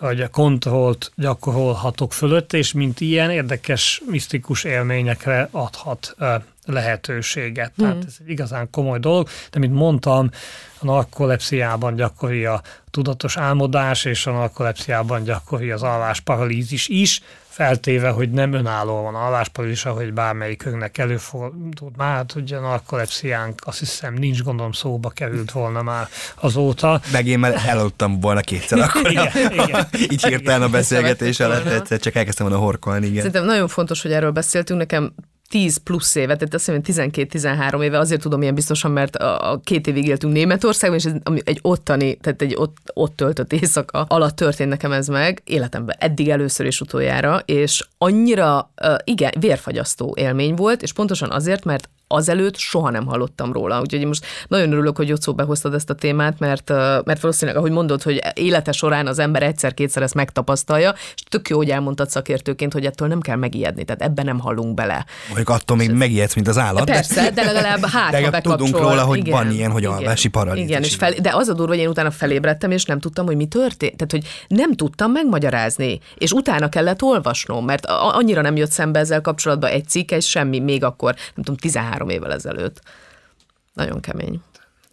vagy a kontrollt gyakorolhatok fölött, és mint ilyen érdekes, misztikus élményekre adhat lehetőséget. Tehát hmm. ez egy igazán komoly dolog, de mint mondtam, a narkolepsziában gyakori a tudatos álmodás, és a narkolepsziában gyakori az alvásparalízis is, feltéve, hogy nem önálló van alvásparalízis, ahogy bármelyikünknek előfordult már, hát ugye a narkolepsziánk azt hiszem nincs gondolom szóba került volna már azóta. Meg én már elaludtam volna kétszer akkor. igen, igen. Így hirtelen a beszélgetés alatt egyszer csak elkezdtem volna horkolni. Igen. Szerintem nagyon fontos, hogy erről beszéltünk. Nekem 10 plusz évet, tehát azt hiszem 12-13 éve, azért tudom ilyen biztosan, mert a, két évig éltünk Németországban, és ez egy ottani, tehát egy ott, ott töltött éjszaka alatt történt nekem ez meg, életemben eddig először és utoljára, és annyira, igen, vérfagyasztó élmény volt, és pontosan azért, mert azelőtt soha nem hallottam róla. Úgyhogy most nagyon örülök, hogy Jocó behoztad ezt a témát, mert, mert valószínűleg, ahogy mondod, hogy élete során az ember egyszer-kétszer ezt megtapasztalja, és tök jó, hogy elmondtad szakértőként, hogy ettől nem kell megijedni, tehát ebben nem hallunk bele. Mondjuk attól még megijedsz, mint az állat. Persze, de legalább hát, de tudunk róla, hogy igen, van ilyen, hogy alvási paralízis. Igen, és fel, de az a durva, hogy én utána felébredtem, és nem tudtam, hogy mi történt. Tehát, hogy nem tudtam megmagyarázni, és utána kellett olvasnom, mert annyira nem jött szembe ezzel kapcsolatban egy cikk, és semmi még akkor, nem tudom, 13 három évvel ezelőtt. Nagyon kemény.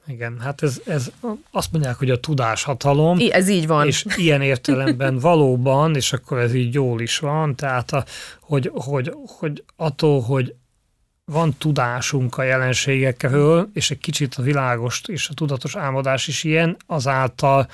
Igen, hát ez, ez azt mondják, hogy a tudáshatalom. I, ez így van. És ilyen értelemben valóban, és akkor ez így jól is van, tehát a, hogy, hogy, hogy attól, hogy van tudásunk a jelenségekről, és egy kicsit a világos és a tudatos álmodás is ilyen, azáltal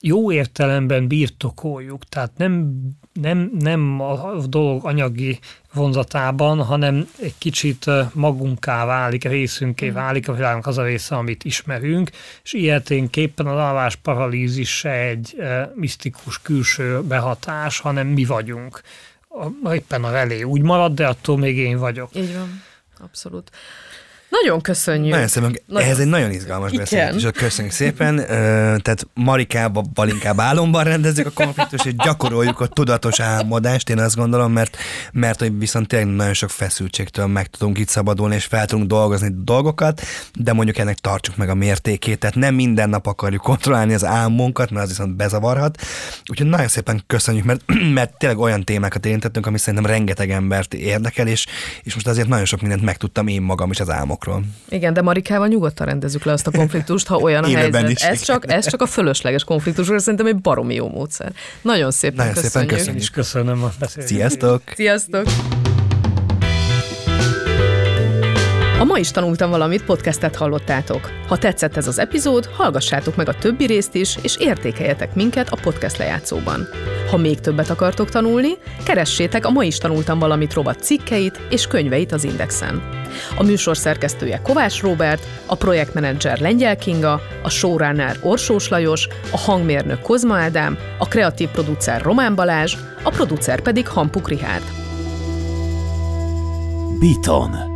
jó értelemben birtokoljuk, tehát nem, nem, nem a dolog anyagi vonzatában, hanem egy kicsit magunká válik, részünké mm. válik a világnak az a része, amit ismerünk, és ilyeténképpen az alvás paralízis se egy misztikus külső behatás, hanem mi vagyunk. Éppen a relé úgy marad, de attól még én vagyok. Így van, abszolút. Nagyon köszönjük. Nagyon szépen, Nagyon ez egy nagyon izgalmas beszélgetés, és köszönjük szépen. Tehát Marikába inkább álomban rendezzük a konfliktus, és gyakoroljuk a tudatos álmodást, én azt gondolom, mert, mert hogy viszont tényleg nagyon sok feszültségtől meg tudunk itt szabadulni, és fel tudunk dolgozni dolgokat, de mondjuk ennek tartsuk meg a mértékét, tehát nem minden nap akarjuk kontrollálni az álmunkat, mert az viszont bezavarhat. Úgyhogy nagyon szépen köszönjük, mert, mert tényleg olyan témákat érintettünk, ami szerintem rengeteg embert érdekel, és, és most azért nagyon sok mindent megtudtam én magam is az álmokról. Igen, de Marikával nyugodtan rendezzük le azt a konfliktust, ha olyan a Élőben helyzet. is, Ez csak, ez csak a fölösleges konfliktus, ez szerintem egy baromi jó módszer. Nagyon szépen Nagyon szépen köszönjük. köszönjük. Én is köszönöm a beszélgetést. Sziasztok! Sziasztok! A ma is tanultam valamit, podcastet hallottátok. Ha tetszett ez az epizód, hallgassátok meg a többi részt is, és értékeljetek minket a podcast lejátszóban. Ha még többet akartok tanulni, keressétek a Ma is tanultam valamit rovat cikkeit és könyveit az Indexen. A műsor szerkesztője Kovács Róbert, a projektmenedzser Lengyel Kinga, a showrunner Orsós Lajos, a hangmérnök Kozma Ádám, a kreatív producer Román Balázs, a producer pedig Hampuk Rihárd. Beaton.